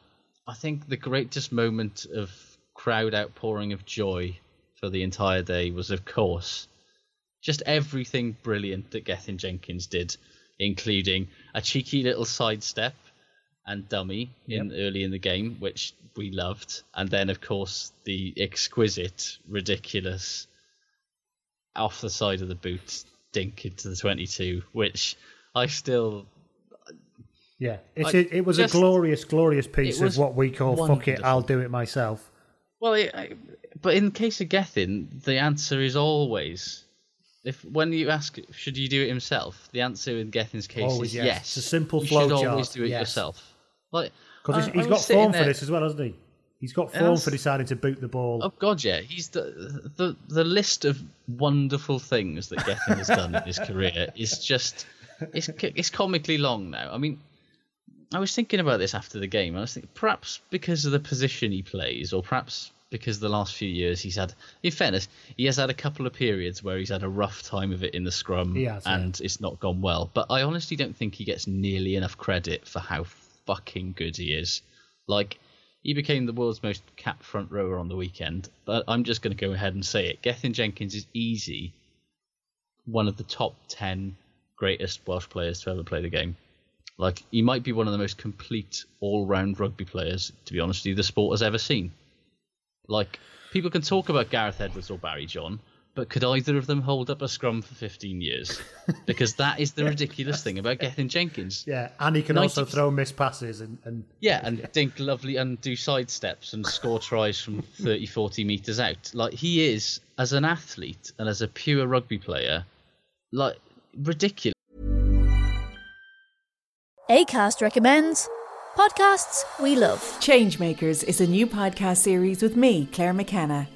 I think the greatest moment of crowd outpouring of joy for the entire day was, of course, just everything brilliant that Gethin Jenkins did, including a cheeky little sidestep and dummy in early in the game, which we loved, and then of course the exquisite, ridiculous off the side of the boot dink into the 22, which I still
Yeah, it's, it, it was
just-
a glorious, glorious piece of what we call "fuck it, I'll do it myself."
Well, it, I, but in case of Gethin, the answer is always if when you ask should you do it himself, the answer in Gethin's case
Always
is
yes.
yes.
It's a simple
you
flow
should
chart,
always do it
yes.
yourself. Like
Because
I-
he's, he's got form for this as well, hasn't he? He's got form for deciding to boot the ball.
Oh God, yeah, he's the the the list of wonderful things that Gethin has done in his career is just it's it's comically long now. I mean, I was thinking about this after the game. I was thinking perhaps because of the position he plays, or perhaps because the last few years he's had. In fairness, he has had a couple of periods where he's had a rough time of it in the scrum,
has, yeah.
and it's not gone well. But I honestly don't think he gets nearly enough credit for how fucking good he is. Like. He became the world's most capped front rower on the weekend. But I'm just going to go ahead and say it. Gethin Jenkins is easy one of the top 10 greatest Welsh players to ever play the game. Like, he might be one of the most complete all round rugby players, to be honest with you, the sport has ever seen. Like, people can talk about Gareth Edwards or Barry John, but could either of them hold up a scrum for 15 years? Because that is the ridiculous thing about Gethin Jenkins.
yeah, and he can also
90%
throw missed passes and, and
Yeah, and dink lovely and do side steps and score tries from 30, 40 metres out. Like, he is, as an athlete and as a pure rugby player, like, ridiculous.
ACAST recommends podcasts we love.
Changemakers is a new podcast series with me, Claire McKenna,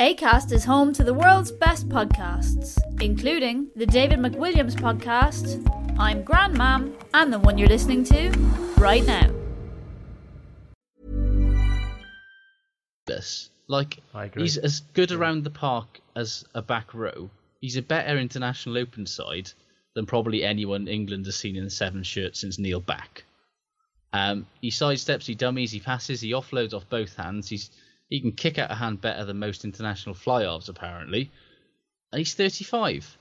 ACAST is home to the world's best podcasts, including the David McWilliams podcast, I'm Grandmam, and the one you're listening to right now. This.
Like,
I agree.
he's as good around the park as a back row. He's a better international open side than probably anyone England has seen in the seven shirt since Neil Back. Um, he sidesteps, he dummies, he passes, he offloads off both hands. He's he can kick out a hand better than most international fly-offs apparently, and he's 35.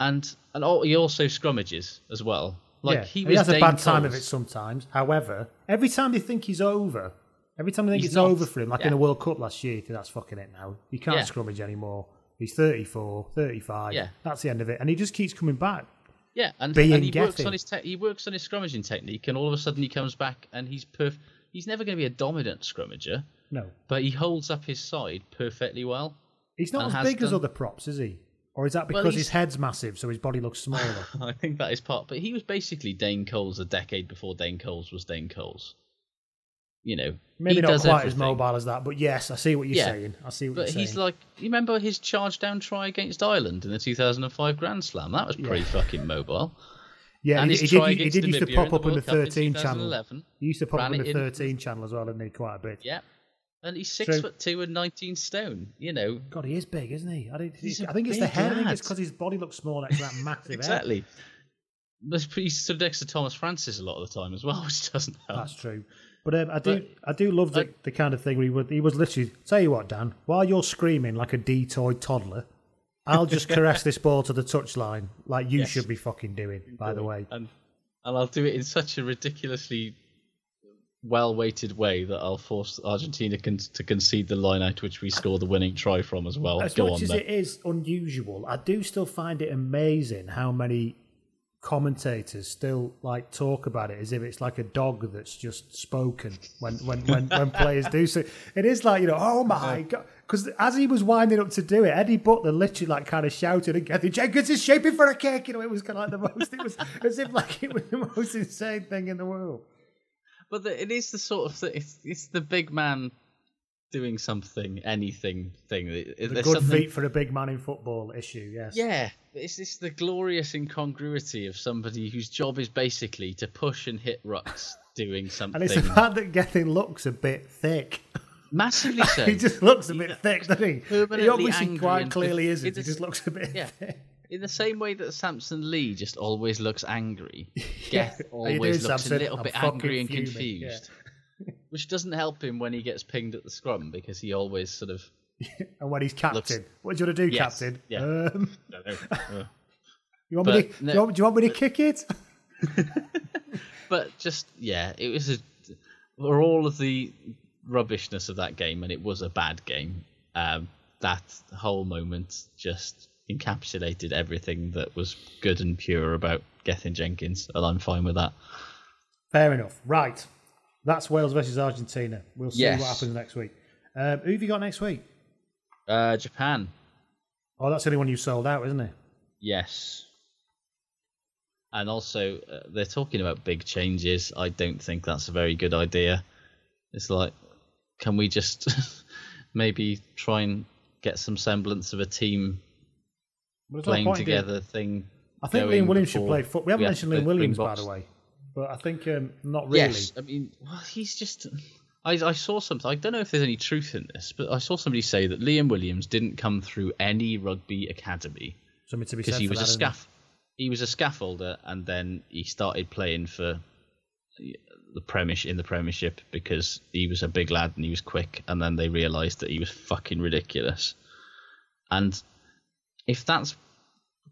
And and oh, he also scrummages as well. Like
yeah,
he
he, has a
Dane
bad time of it sometimes. However, every time they think he's over, every time they think
He's
it's
not.
over for him, like in
Yeah.
the World Cup last year, that's fucking it now. He can't
Yeah.
scrummage anymore. He's 34, 35.
Yeah.
That's the end of it. And he just keeps coming back.
Yeah, and,
Being
and he works on his te- he works on his scrummaging technique, and all of a sudden he comes back and he's perf- He's never going to be a dominant scrummager,
No.
but he holds up his side perfectly well.
He's not as big as other props, is he? Or is that
Well,
because his head's massive, so his body looks smaller?
I think that is part. But he was basically Dane Coles a decade before Dane Coles was Dane Coles. You know,
Maybe not quite as mobile as that, but yes, I see what you're
Yeah,
saying. I see what
But
you're saying.
But he's like, you remember his charge down try against Ireland in the 2005 Grand Slam? That was pretty
Yeah.
fucking mobile.
yeah,
and
he, he did, he did used to pop
in
up on the
World Cup in
13 channel. He used to pop up
it
the
in-
13 channel as well, didn't he? Quite a bit.
Yeah, and he's six
True.
foot two and 19 stone. You know,
God, he is big, isn't he? I, don't,
He's a
I think it's the
big
head. I think it's because his body looks small next to that massive head.
exactly. But He stood next to Tomas Francis a lot of the time as well, which doesn't help.
That's true. But um, I do,
But-
I do love the,
like-
the kind of thing where he was, he was literally. Tell you what, Dan, while you're screaming like a detoy toddler, I'll just caress this ball to the touchline like you
Yes.
should be fucking doing. By the way,
and and I'll do it in such a ridiculously well-weighted way that I'll force Argentina con- to concede the line out which we score the winning try from as well.
as
Go
much
on
as
then.
it is unusual, I do still find it amazing how many commentators still like talk about it as if it's like a dog that's just spoken when when when, when players do so. It is like you know, oh my god. because as he was winding up to do it, Eddie Butler literally like kind of shouted, and Gethin Jenkins is shaping for a kick. You know, it was kind of like the most. It was as if like it was the most insane thing in the world.
But the, it is the sort of it's it's the big man doing something, anything thing.
The good
something-
feet for a big man in football issue. Yes.
Yeah, it's this the glorious incongruity of somebody whose job is basically to push and hit rucks doing something.
And it's the fact that Gethin looks a bit thick.
Massively so.
he just looks a bit thick, doesn't he? He obviously quite clearly isn't.
it
He just looks a bit
Yeah.
thick.
In the same way that Samson Lee just always looks angry,
Yeah.
Geth always
doing,
looks
Samson?
a little
I'm
bit angry and
fuming,
confused. Which doesn't help him when he gets pinged at the scrum because he always sort of
And when he's captain,
Looks-
what do you want to do,
Yes,
captain?
yeah.
Um.
Uh.
you want me to,
But
do, you want, do you want me to kick it?
but just yeah, it was a for all of the rubbishness of that game, and it was a bad game. Um, that whole moment just encapsulated everything that was good and pure about Gethin Jenkins, and I'm fine with that.
Fair enough. Right. That's Wales versus Argentina. We'll see
Yes.
what happens next week. Um, who have you got next week?
Uh, Japan,
Oh, that's the only one you sold out, isn't it?
yes. And also, uh, they're talking about big changes. I don't think that's a very good idea. It's like, can we just maybe try and get some semblance of a team
Well, there's no
playing
point in
together thing?
I think Liam Williams should play foot. We haven't
have
mentioned Liam Williams, by the way. But I think um, not really.
Yes, I mean, well, he's just. I, I saw something. I don't know if there's any truth in this, but I saw somebody say that Liam Williams didn't come through any rugby academy
Something to be said
he was
that,
a scaff. He was a scaffolder, and then he started playing for the premiership in the Premiership because he was a big lad and he was quick, and then they realised that he was fucking ridiculous. And if that's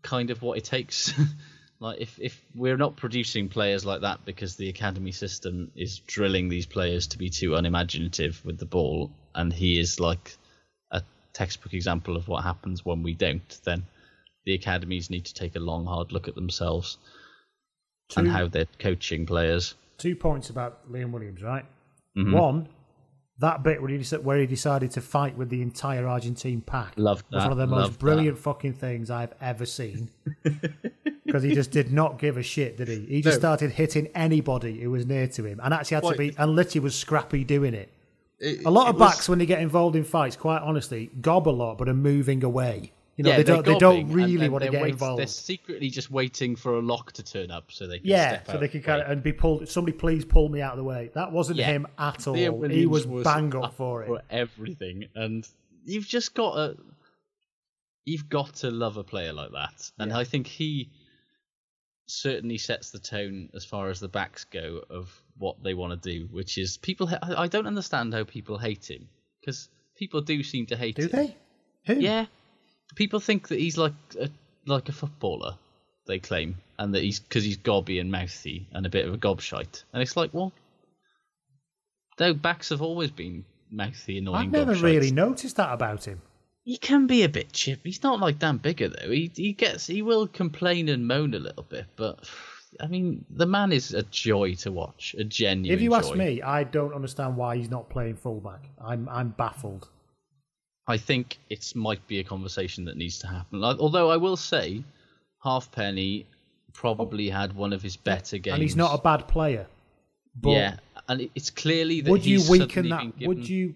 kind of what it takes, like if if we're not producing players like that because the academy system is drilling these players to be too unimaginative with the ball, and he is like a textbook example of what happens when we don't, then the academies need to take a long, hard look at themselves and how they're coaching players.
Two points about Liam Williams, right?
Mhm.
One, that bit where he, where he decided to fight with the entire Argentine pack
Loved
was one of the most
loved
brilliant fucking things I've ever seen. Because he just did not give a shit, did he? He just
No.
started hitting anybody who was near to him, and actually had to be, and literally was scrappy doing it.
It-
a lot of
was-
backs when they get involved in fights, quite honestly, gob a lot, but are moving away. You know,
Yeah,
they don't they don't really want to get
wait-
involved.
They're secretly just waiting for a lock to turn up so they can
Yeah, so
out
they can kind
way.
of and be pulled. Somebody please pull me out of the way. That wasn't
Yeah.
him at all. He
Williams
was, bang up for it.
for everything, and you've just got to you've got to love a player like that, and I think he certainly sets the tone as far as the backs go of what they want to do, which is people. ha- I I don't understand how people hate him because people do seem to hate
Do
him.
they? Who?
Yeah, people think that he's like a like a footballer. They claim, and that he's because he's gobby and mouthy and a bit of a gobshite, and it's like, well, though backs have always been mouthy, annoying.
I've never
gobshites.
really noticed that about him.
He can be a bit chip. He's not like Dan Biggar though. He he gets he will complain and moan a little bit, but I mean the man is a joy to watch, a genuine.
if you
joy.
ask me, I don't understand why he's not playing fullback. I'm I'm baffled.
I think it might be a conversation that needs to happen. Like, Although I will say, Halfpenny probably had one of his better games.
And he's not a bad player. But
yeah, and it's clearly that
would you weaken that?
given-
Would you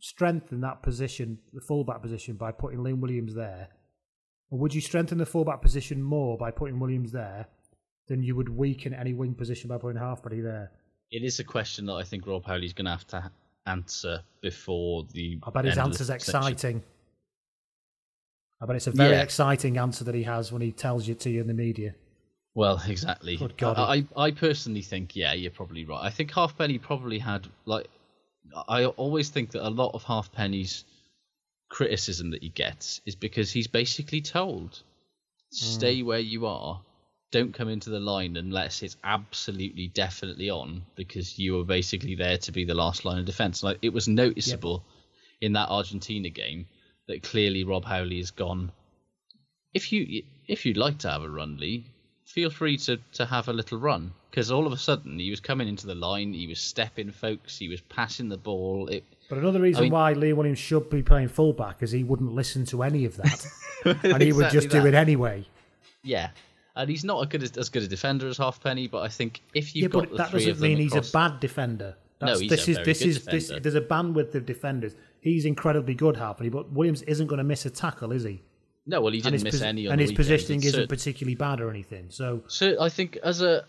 strengthen that position, the fullback position, by putting Liam Williams there, or would you strengthen the fullback position more by putting Williams there than you would weaken any wing position by putting Halfpenny there?
It is a question that I think Rob Howley's going to have to answer before the.
I bet his answer's exciting. I bet it's a very
Yeah.
exciting answer that he has when he tells you to you in the media.
Well, exactly.
Good God.
I, I I personally think, yeah, you're probably right. I think Halfpenny probably had like. I always think that a lot of Halfpenny's criticism that he gets is because he's basically told, "Stay
Hmm.
where you are. Don't come into the line unless it's absolutely definitely on, because you are basically there to be the last line of defense." Like it was noticeable in that Argentina game that clearly Rob Howley has gone if you if you'd like to have a run, Lee, feel free to to have a little run because all of a sudden he was coming into the line, he was stepping folks, he was passing the ball. It
But another reason
mean-
why Lee Williams should be playing fullback is he wouldn't listen to any of that, and he would
Exactly
just do it anyway.
Yeah, and he's not a good as good a defender as Halfpenny, but I think if you've
yeah,
got
but
the
that
three
doesn't
of them
mean he's
across-
a bad defender.
No, he's
this
a
is
very
this
good
is this.
defender.
There's a bandwidth of defenders. He's incredibly good, Halfpenny, but Williams isn't going to miss a tackle, is he?
No, well, he didn't miss
posi-
any
and his
weekend.
positioning
It's
isn't
cer-
particularly bad or anything. So
So I think as a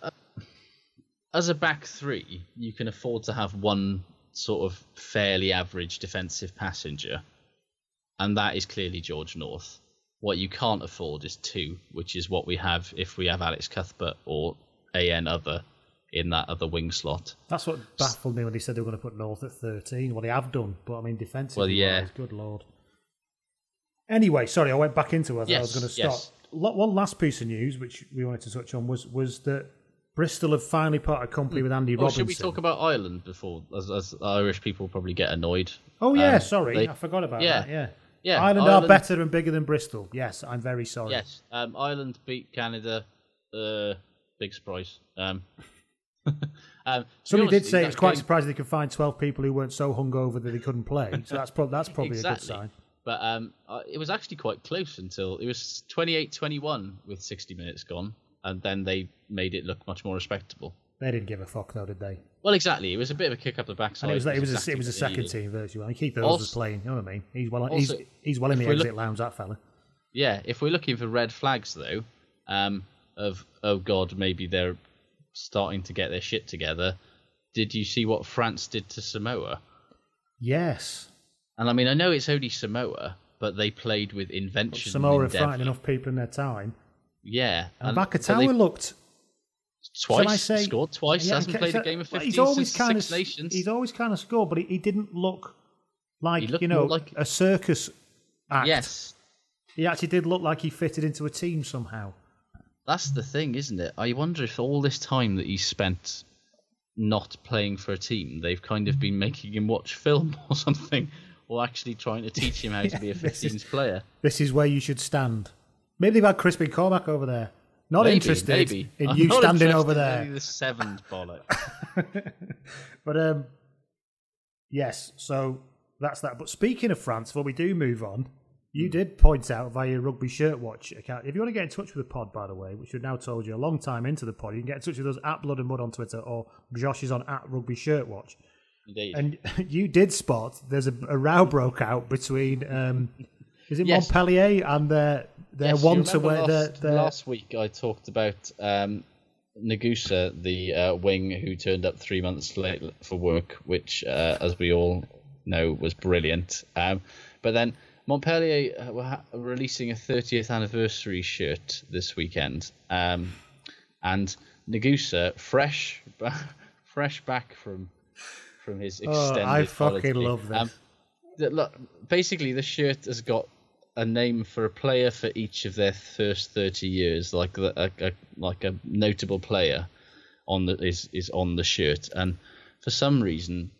as a back three, you can afford to have one sort of fairly average defensive passenger, and that is clearly George North. What you can't afford is two, which is what we have if we have Alex Cuthbert or an other in that other wing slot.
that's what baffled me when they said they were going to put North at 13. Well, they have done, but I mean defensively,
Well, yeah.
wise, good lord. Anyway, sorry, I went back into it. I was going to stop.
yes.
One last piece of news, which we wanted to touch on, was was that Bristol have finally parted company with Andy
Oh,
Robinson.
should we talk about Ireland before, as, as Irish people probably get annoyed?
Oh yeah,
Um,
sorry,
they-
I forgot about
yeah,
that. Yeah,
yeah.
Ireland, are better and bigger than Bristol. Yes, I'm very sorry.
Yes, um, Ireland beat Canada. Uh, big surprise. Um, um,
Somebody did say
that
it was quite
game-
surprising they could find 12 people who weren't so hungover that they couldn't play. So that's, prob- that's probably a good sign.
But um, uh, it was actually quite close until it was 28-21 with 60 minutes gone, and then they made it look much more respectable.
They didn't give a fuck, though, did they?
Well, exactly. It was a bit of a kick up the backside.
And it was, it was,
exactly
a, it was a second team virtually. And Keith Earls was
Also-
playing. You know what I mean? He's well,
Also,
he's, he's well in the exit
look-
lounge, that fella.
Yeah, if we're looking for red flags though, um, of oh god, maybe they're starting to get their shit together. Did you see what France did to Samoa?
Yes.
And I mean, I know it's only Samoa, but they played with invention.
Samoa
and
have frightened enough people in their time.
Yeah,
And, Vakatawa
they
looked.
Twice.
I say,
scored twice.
Yeah,
hasn't played
so-
a game of fifteen
he's always
since
kind
Six
of,
Nations.
He's always kind of scored, but he, he didn't look like you know
like-
a circus act.
Yes,
He actually did look like he fitted into a team somehow.
that's the thing, isn't it? I wonder if all this time that he's spent not playing for a team, they've kind of been making him watch film or something, or actually trying to teach him how to be a
This is-
15s player.
This is where you should stand. Maybe they've had Crispin Cormac over there. Not
Maybe,
interested
maybe.
in
I'm
you standing over there.
The seventh bollock.
But um, yes, so that's that. But speaking of France, before we do move on,
Hmm.
you did point out via your Rugby Shirt Watch account. If you want to get in touch with the pod, by the way, which we've now told you a long time into the pod, you can get in touch with us at Blood and Mud on Twitter or Josh is on at Rugby Shirt Watch.
Indeed.
And you did spot there's a, a row broke out between um, is it
Yes.
Montpellier and their their
Yes,
want to their,
last,
their
last week I talked about um, Nagusa, the uh, wing who turned up three months late for work, which, uh, as we all know, was brilliant. Um, but then Montpellier uh, were ha- releasing a 30th anniversary shirt this weekend, um, and Nagusa, fresh, fresh back from from his
Oh,
extended
I fucking
holiday,
love this.
um, the- look, basically, the shirt has got a name for a player for each of their first thirty years, like the, a, a like a notable player on the is is on the shirt, and for some reason,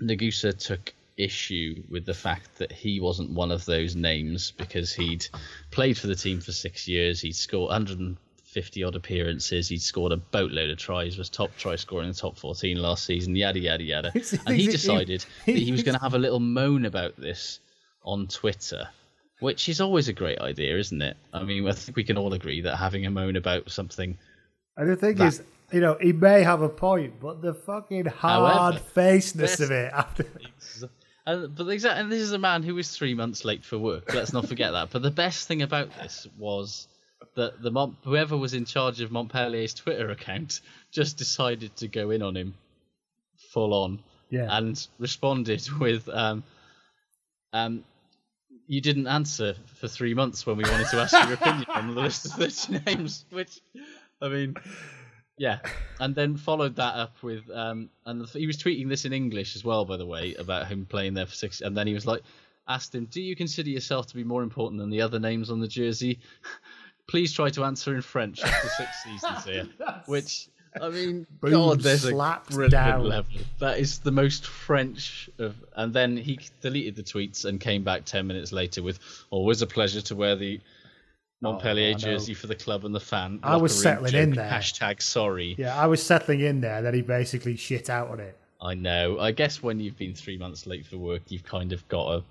Nagusa took issue with the fact that he wasn't one of those names because he'd played for the team for six years, he'd scored 150 odd appearances, he'd scored a boatload of tries, was top try scorer in the top 14 last season, yada yada yada, and he decided that he was going to have a little moan about this on Twitter. Which is always a great idea, isn't it? I mean, I think we can all agree that having a moan about something
And the thing
That-
is, you know, he may have a point, but the fucking hard facedness of it after.
And, but exactly, and this is a man who was three months late for work. Let's not forget that. But the best thing about this was that the Mont- whoever was in charge of Montpellier's Twitter account just decided to go in on him full on
Yeah.
and responded with, um, um, "You didn't answer for three months when we wanted to ask your opinion on the list of thirty names." Which, I mean, yeah, and then followed that up with, um, and he was tweeting this in English as well, by the way, about him playing there for six. And then he was like, asked him, "Do you consider yourself to be more important than the other names on the jersey? Please try to answer in French after six seasons here." Which, I mean,
Boom,
God, there's
slapped
a brilliant
down.
level. That is the most French of. And then he deleted the tweets and came back ten minutes later with, oh, "Always a pleasure to wear the." Montpellier
Oh,
jersey for the club and the fan.
I was
Locker room
settling in there.
Hashtag sorry.
Yeah, I was settling in there, then he basically shit out on it.
I know. I guess when you've been three months late for work, you've kind of got to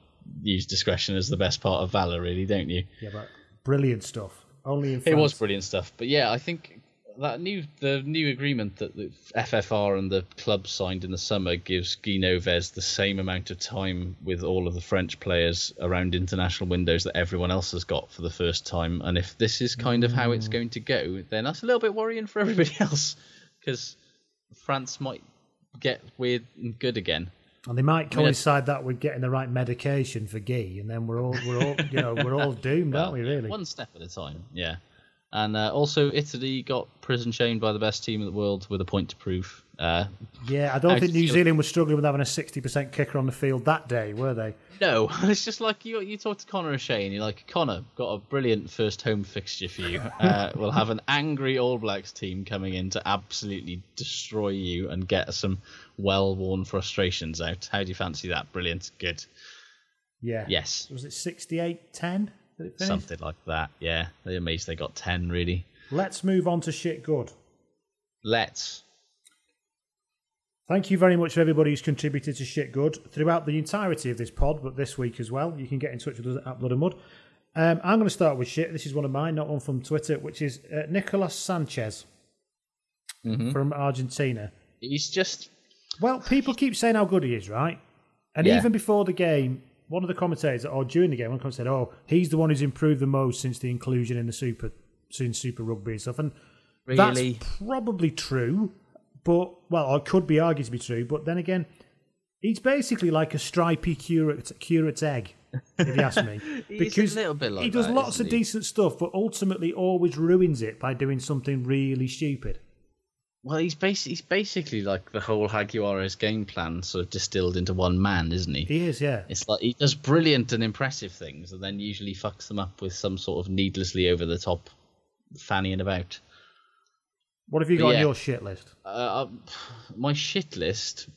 use discretion as the best part of valor, really, don't you?
Yeah, but brilliant stuff. Only in
It was brilliant stuff, but yeah, I think that new the new agreement that the FFR and the club signed in the summer gives Guy Noves the same amount of time with all of the French players around international windows that everyone else has got for the first time. And if this is kind of how it's mm. going to go, then that's a little bit worrying for everybody else because France might get weird and good again.
And they might
I mean,
coincide that with getting the right medication for Guy, and then we're all we're all you know we're all doomed, aren't we? Really?
One step at a time, yeah. And uh, also, Italy got prison shamed by the best team in the world with a point to prove. Uh,
Yeah, I don't think New Zealand was struggling with having a sixty percent kicker on the field that day, were they?
No, it's just like you. You talk to Conor O'Shea, and you're like, Conor, got a brilliant first home fixture for you. Uh, we'll have an angry All Blacks team coming in to absolutely destroy you and get some well-worn frustrations out. How do you fancy that? Brilliant, good,
Yeah.
Yes.
Was it 68-10 that it finished?
Something like that. Yeah, they're amazed they got ten. Really.
Let's move on to shit good.
Let's.
Thank you very much for everybody who's contributed to Shit Good throughout the entirety of this pod, but this week as well. You can get in touch with us at Blood and Mud. Um, I'm going to start with shit. This is one of mine, not one from Twitter, which is uh, Nicolas Sanchez from Argentina.
He's just.
Well, people keep saying how good he is, right? And
Yeah.
even before the game, one of the commentators, or during the game, one commentator said, "Oh, he's the one who's improved the most since the inclusion in the Super, since Super Rugby and stuff." And
Really?
that's probably true, but well, it could be argued to be true. But then again, he's basically like a stripy curate, curate's egg, if you ask me.
He's a little bit like
he does
that,
lots of
he?
decent stuff, but ultimately always ruins it by doing something really stupid.
Well, he's bas- he's basically like the whole Jaguares game plan, sort of distilled into one man, isn't he?
He is, yeah.
It's like he does brilliant and impressive things, and then usually fucks them up with some sort of needlessly over the top fannying about.
What have you
But
got
yeah.
on your shit list?
Uh, um, my shit list.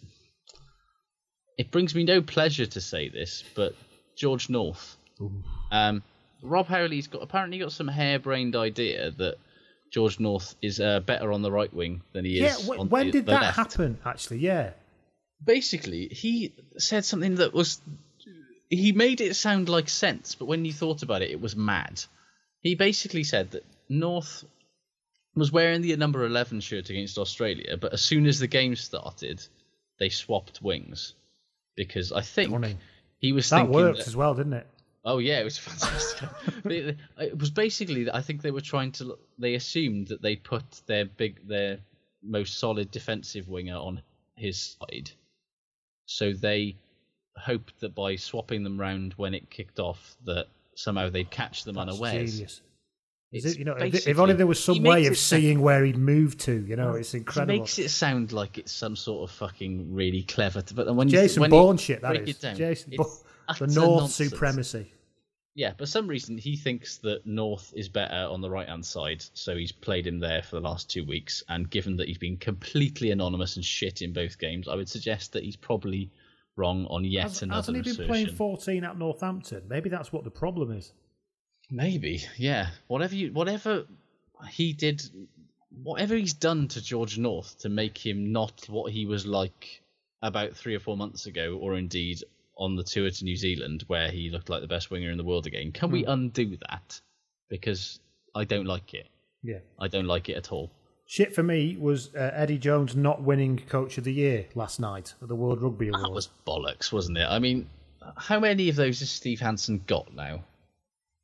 It brings me no pleasure to say this, but George North. Um, Rob Howley's got apparently got some harebrained idea that George North is uh, better on the right wing than he
Yeah,
is. on
when
the,
did that
left.
happen? Actually, yeah.
Basically, he said something that was. He made it sound like sense, but when you thought about it, it was mad. He basically said that North was wearing the number 11 shirt against Australia, but as soon as the game started, they swapped wings. Because I think he was
That
thinking.
worked
that-
as well, didn't it?
Oh yeah, it was fantastic. It it was basically that I think they were trying to. They assumed that they put their big, their most solid defensive winger on his side, so they hoped that by swapping them round when it kicked off, that somehow they'd catch them
That's
unawares.
genius.
It's
it, you know, if, only there was some way of
it sound-
seeing where he'd moved to, you know, it's incredible.
makes it sound like it's some sort of fucking really clever. But when you,
Jason
when
Bourne
you
shit, that is.
it down,
Jason Bourne, the North
nonsense.
supremacy.
Yeah, but for some reason he thinks that North is better on the right hand side, so he's played him there for the last two weeks. And given that he's been completely anonymous and shit in both games, I would suggest that he's probably wrong on yet
Has,
another
hasn't he been
assertion.
playing 14 at Northampton? Maybe that's what the problem is.
Maybe, yeah. Whatever you, whatever he did, whatever he's done to George North to make him not what he was like about three or four months ago, or indeed on the tour to New Zealand, where he looked like the best winger in the world again. Can we
Hmm.
undo that? Because I don't like it.
Yeah.
I don't like it at all.
Shit for me was uh, Eddie Jones not winning Coach of the Year last night at the World Rugby Awards.
That was bollocks, wasn't it? I mean, how many of those has Steve Hansen got now?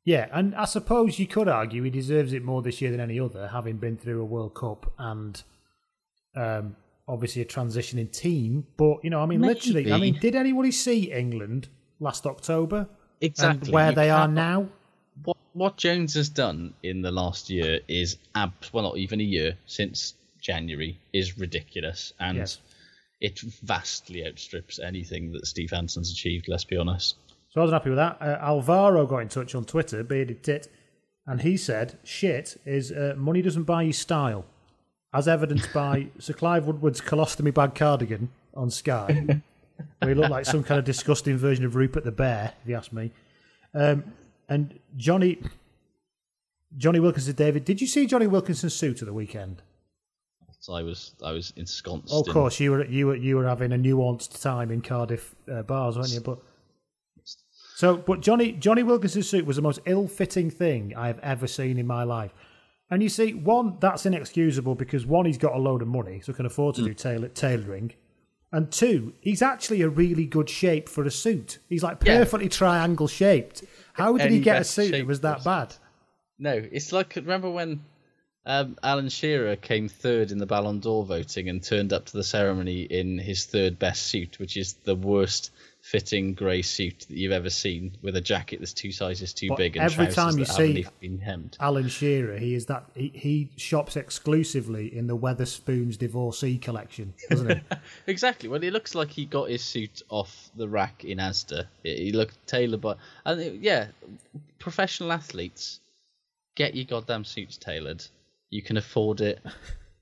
Yeah, and I suppose you could argue he deserves it more this year than any other, having been through a World Cup and um, obviously a transitioning team. But you know, I mean, literally, I mean, did anybody see England last October?
Exactly.
And where
You
they are now?
What what Jones has done in the last year is ab well not even a year since January is ridiculous and
Yes.
it vastly outstrips anything that Steve Hansen's achieved. Let's be honest.
So I was happy with that. Uh, Alvaro got in touch on Twitter, bearded tit, and he said, "Shit is uh, money doesn't buy you style." As evidenced by Sir Clive Woodward's colostomy bag cardigan on Sky, where he looked like some kind of disgusting version of Rupert the Bear, if you ask me. Um, and Johnny Jonny Wilkinson, David, did you see Jonny Wilkinson's suit at the weekend?
So I was I was ensconced.
Oh, of
in-
course, you were you were you were having a nuanced time in Cardiff uh, bars, weren't you? But so, but Johnny Jonny Wilkinson's suit was the most ill-fitting thing I've ever seen in my life. And you see, one that's inexcusable because one, he's got a load of money, so can afford to do tailor- tailoring, and two, he's actually a really good shape for a suit. He's like
Yeah.
perfectly triangle shaped. How did he
Any
get a
best
suit that
shape
was that bad?
No, it's like remember when um, Alan Shearer came third in the Ballon d'Or voting and turned up to the ceremony in his third best suit, which is the worst fitting grey suit that you've ever seen, with a jacket that's two sizes too
But
big and
every time you see
been hemmed.
Alan Shearer, he is that he, he shops exclusively in the Wetherspoons divorcee collection, doesn't he?
Exactly. Well, it looks like he got his suit off the rack in Asda. He looked tailored by, and it- yeah, professional athletes get your goddamn suits tailored. You can afford it.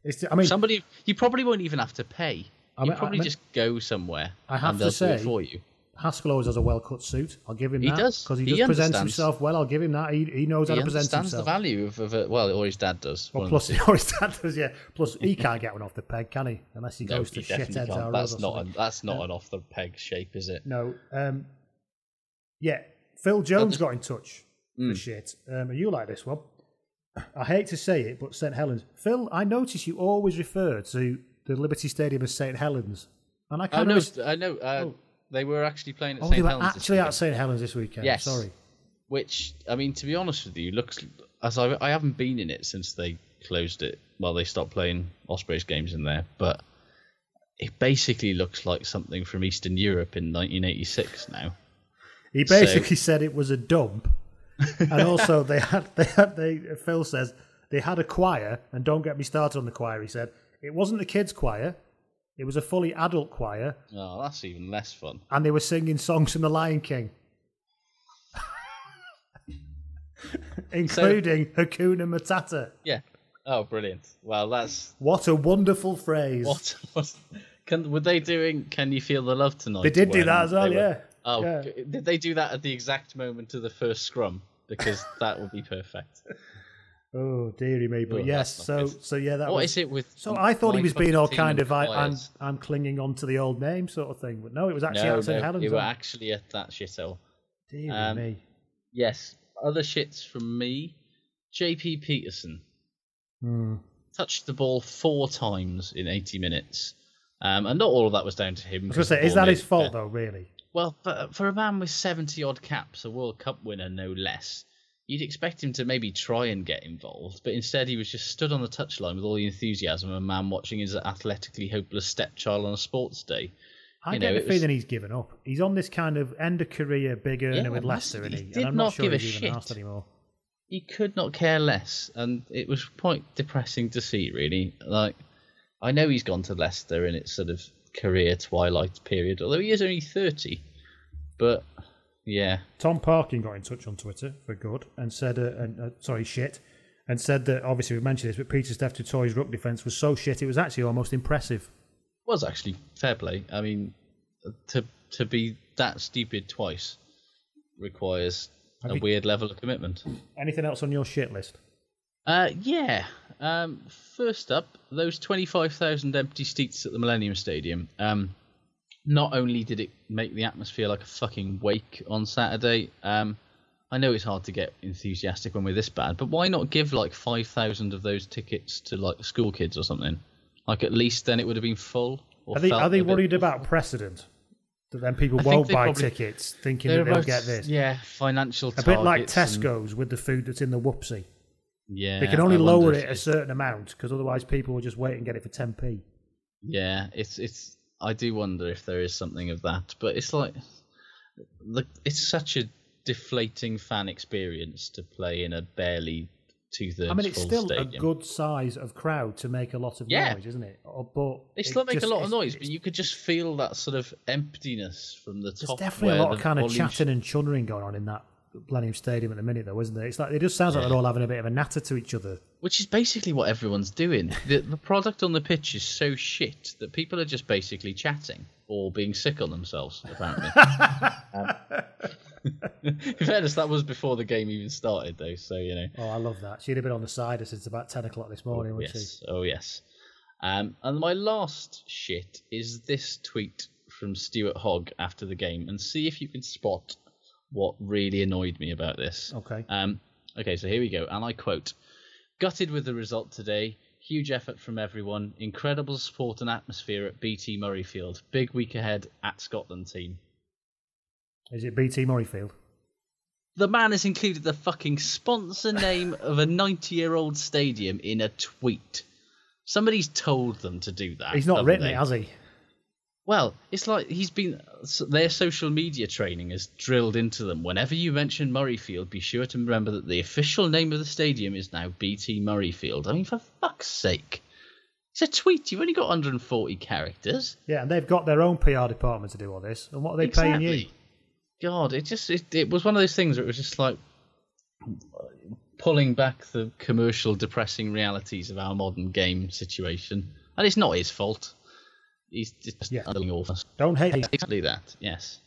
It's, I mean,
somebody you probably won't even have to pay.
I
You
mean- I
probably
mean-
just go somewhere
I have
and
to say,
do it for you.
Haskell always has a well cut suit. I'll give him
He
that.
does.
because he,
He
just presents himself well. I'll give him that. He, he knows how
He
to present himself.
understands the value of, of it. Well, or his dad does.
Well, plus, or his dad does, yeah. Plus, he can't get one off the peg, can he? Unless he
No,
goes to shitheads or
That's not an, that's not
Uh,
an off the peg shape, is it?
No. Um, yeah, Phil Jones
just-
got in touch
Mm.
for shit. Um, and you like this one. I hate to say it, but St Helens. Phil, I notice you always refer to the Liberty Stadium as St Helens. And I kind
know.
of.
I know. Uh, They were actually playing at
Oh,
St
they were
Helens.
actually at St Helens this weekend.
Yes.
Sorry.
Which I mean, to be honest with you, looks as I I haven't been in it since they closed it. Well, they stopped playing Ospreys games in there, but it basically looks like something from Eastern Europe in 1986 now.
He
So-
basically said it was a dump, and also they had they had they. Phil says they had a choir, and don't get me started on the choir. He said it wasn't the kids' choir; it was a fully adult choir,
Oh, that's even less fun.
and they were singing songs from The Lion King, including Hakuna Matata.
Yeah. Oh, brilliant. Well, that's
What a wonderful phrase!
what. what can were they doing? Can you feel the love tonight?
They did do
when
that as well,
they
yeah.
Oh,
Yeah.
did they do that at the exact moment of the first scrum? Because that would be perfect.
Oh dearie me! But
Oh,
yes, so
good.
so yeah, that
What
was,
is it with
So I thought he was being all kind of I, I'm? I'm clinging on to the old name sort of thing, but no, it was actually
no,
at St
no,
Helens.
you were actually at that shithole.
Dearie
Um,
me.
Yes. Other shits from me. JP Pietersen
Hmm.
touched the ball four times in 80 minutes. Um, and not all of that was down to him.
I was going to
'cause the
say, is that his fault
there.
though? Really?
Well, for, for a man with 70 odd caps, a World Cup winner no less, you'd expect him to maybe try and get involved, but instead he was just stood on the touchline with all the enthusiasm of a man watching his athletically hopeless stepchild on a sports day.
I
You
get
know,
the
it was-
feeling he's given up. He's on this kind of end of career big earner
Yeah,
with. Leicester, isn't
He did
and I'm
not
not sure
give a
he's even
shit.
asked anymore.
he could not care less, and it was quite depressing to see. Really, like I know he's gone to Leicester in its sort of career twilight period, although he is only thirty. But yeah,
Tom Parkin got in touch on Twitter for good and said, uh, and, uh, sorry, shit, and said that obviously we mentioned this, but Pieter-Steph du Toit's ruck defence was so shit it was actually almost impressive.
was actually fair play. I mean, to to be that stupid twice requires
Have
a
you-
weird level of commitment.
Anything else on your shit list?
Uh, yeah. Um, first up, those 25,000 empty seats at the Millennium Stadium. Um, not only did it make the atmosphere like a fucking wake on Saturday, um, I know it's hard to get enthusiastic when we're this bad, but why not give like 5,000 of those tickets to like school kids or something? Like at least then it would have been full. Or
Are they, are they
a bit-
worried about precedent? That then people
I
won't buy
probably-
tickets thinking
They're
that they'll
about-
get this.
Yeah, financial
A bit like
targets and-
Tesco's with the food that's in the whoopsie.
Yeah,
They can only
I
lower it a certain amount because otherwise people will just wait and get it for 10p.
Yeah, it's it's. I do wonder if there is something of that, but it's like, look, it's such a deflating fan experience to play in a barely two thirds
I mean, it's still
stadium.
a good size of crowd to make a lot of
Yeah.
noise, isn't it? Oh, But
They
it
still make
just-
a lot of noise, but you could just feel that sort of emptiness from the
There's
top.
definitely a lot of kind of chatting and chunnering going on in that Millennium Stadium at the minute, though, isn't there? It's like it just sounds like they're all having a bit of a natter to each other.
Which is basically what everyone's doing. The, the product on the pitch is so shit that people are just basically chatting or being sick on themselves, apparently. um, in fairness, that was before the game even started, though, so, you know.
Oh, I love that. She'd have been on the cider since about ten o'clock this morning, wouldn't
yes. Oh, yes. Um, and my last shit is this tweet from Stuart Hogg after the game, and see if you can spot what really annoyed me about this.
Okay.
Um, okay, so here we go, and I quote: "Gutted with the result today. Huge effort from everyone. Incredible support and atmosphere at BT Murrayfield. Big week ahead at Scotland team."
Is it BT Murrayfield?
The man has included the fucking sponsor name of a 90 year old stadium in a tweet. Somebody's told them to do that.
He's not written
they?
it, has he?
Well, it's like he's been. Their social media training has drilled into them. Whenever you mention Murrayfield, be sure to remember that the official name of the stadium is now BT Murrayfield. I mean, for fuck's sake. It's a tweet. You've only got 140 characters.
Yeah, and they've got their own PR department to do all this. And what are they paying you?
God, it just it, it was one of those things where it was just like pulling back the commercial depressing realities of our modern game situation. And it's not his fault. He's just
Yeah.
utterly awful.
Don't hate.
Exactly that. Yes.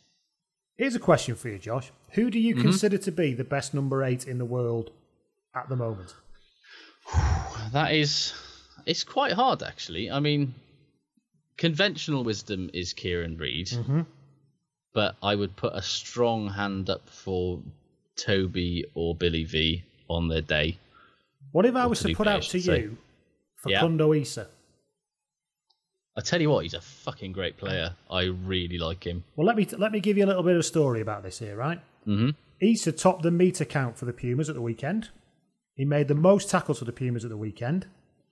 Here's a question for you, Josh. Who do you
Mhm.
consider to be the best number eight in the world at the moment?
That is it's quite hard actually. I mean conventional wisdom is Kieran Read.
Mhm.
But I would put a strong hand up for Toby or Billy V on their day.
What if I was to put out to you for
Yeah.
Facundo Isa?
I tell you what, he's a fucking great player. I really like him.
Well, let me let me give you a little bit of a story about this here, right?
hmm
Isa topped the meter count for the Pumas at the weekend. He made the most tackles for the Pumas at the weekend.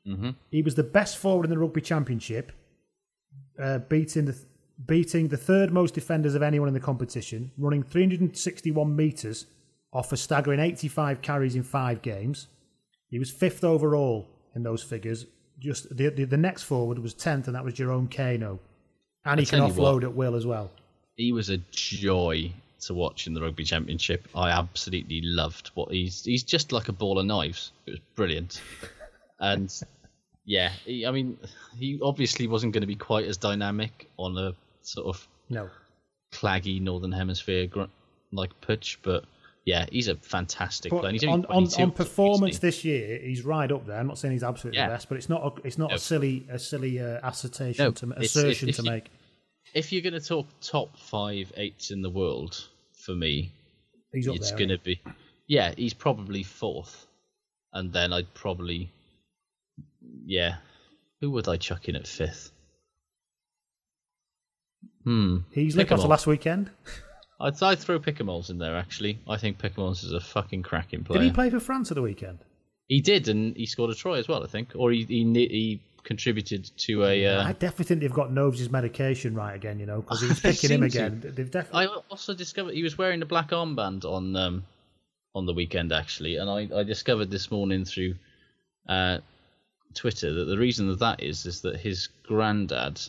hmm
He was the best forward in the rugby championship, uh, beating the beating the third most defenders of anyone in the competition, running 361 meters off a staggering 85 carries in five games. He was fifth overall in those figures. Just the the, the next forward was tenth, and that was Jerome Kaino, and
I
he can offload
what.
at will as well.
He was a joy to watch in the rugby championship. I absolutely loved what he's. He's just like a ball of knives. It was brilliant, and yeah, he, I mean, he obviously wasn't going to be quite as dynamic on a sort of
No,
claggy northern hemisphere gr- like pitch, but yeah, he's a fantastic
But
player. He's
on, on, on performance this year, he's right up there. I'm not saying he's absolutely
Yeah.
the best, but it's not a, it's not
No.
a silly a silly uh, assertion
No,
to assertion
if-
to
you-
make.
If you're going to talk top five eights in the world, for me,
He's up
it's going to be yeah, he's probably fourth, and then I'd probably yeah, who would I chuck in at fifth? Hmm,
He's
Picamoles.
after last weekend.
I'd, I'd throw Picamoles in there actually. I think Picamoles is a fucking cracking player.
Did he play for France at the weekend?
He did, and he scored a try as well, I think, or he he, he contributed to a. Uh,
I definitely think they've got Noves' medication right again. You know, because he's picking him
to.
again. They've definitely.
I also discovered he was wearing a black armband on um, on the weekend actually, and I, I discovered this morning through uh, Twitter that the reason that that is is that his granddad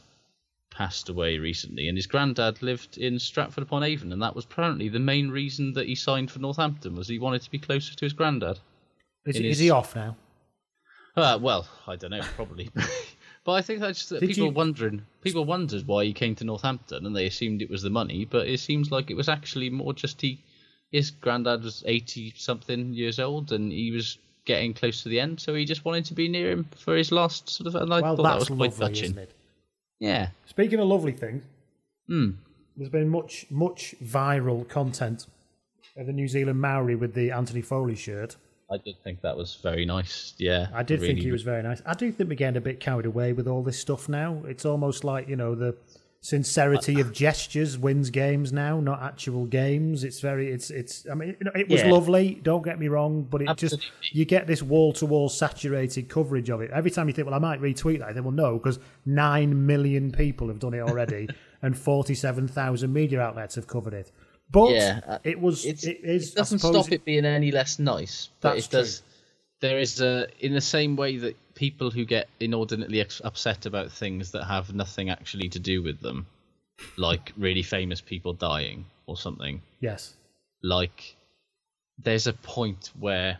passed away recently, and his granddad lived in Stratford upon Avon, and that was apparently the main reason that he signed for Northampton was he wanted to be closer to his granddad.
Is, he- is he off now?
Uh, well, I don't know, probably. but I think that's just that people
you-
wondering. People wondered why he came to Northampton, and they assumed it was the money. But it seems like it was actually more just he. His granddad was eighty something years old, and he was getting close to the end, so he just wanted to be near him for his last sort of. And I
Well,
thought that was quite
lovely,
touching. Yeah.
Speaking of lovely things,
Hmm.
there's been much much viral content of the New Zealand Maori with the Anthony Foley shirt.
I did think that was very nice. Yeah.
I did think he was very nice. I do think we're getting a bit carried away with all this stuff now. It's almost like, you know, the sincerity of gestures wins games now, not actual games. It's very, it's, it's, I mean, it was
Yeah.
lovely, don't get me wrong, but it
Absolutely.
just, you get this wall to wall saturated coverage of it. Every time you think, well, I might retweet that, I think, well, no, because nine million people have done it already and 47,000 media outlets have covered it. But
Yeah, uh,
it was,
it's,
it
doesn't stop it being any less nice. But
That's
it does. There is a in the same way that people who get inordinately upset about things that have nothing actually to do with them, like really famous people dying or something.
Yes.
Like there's a point where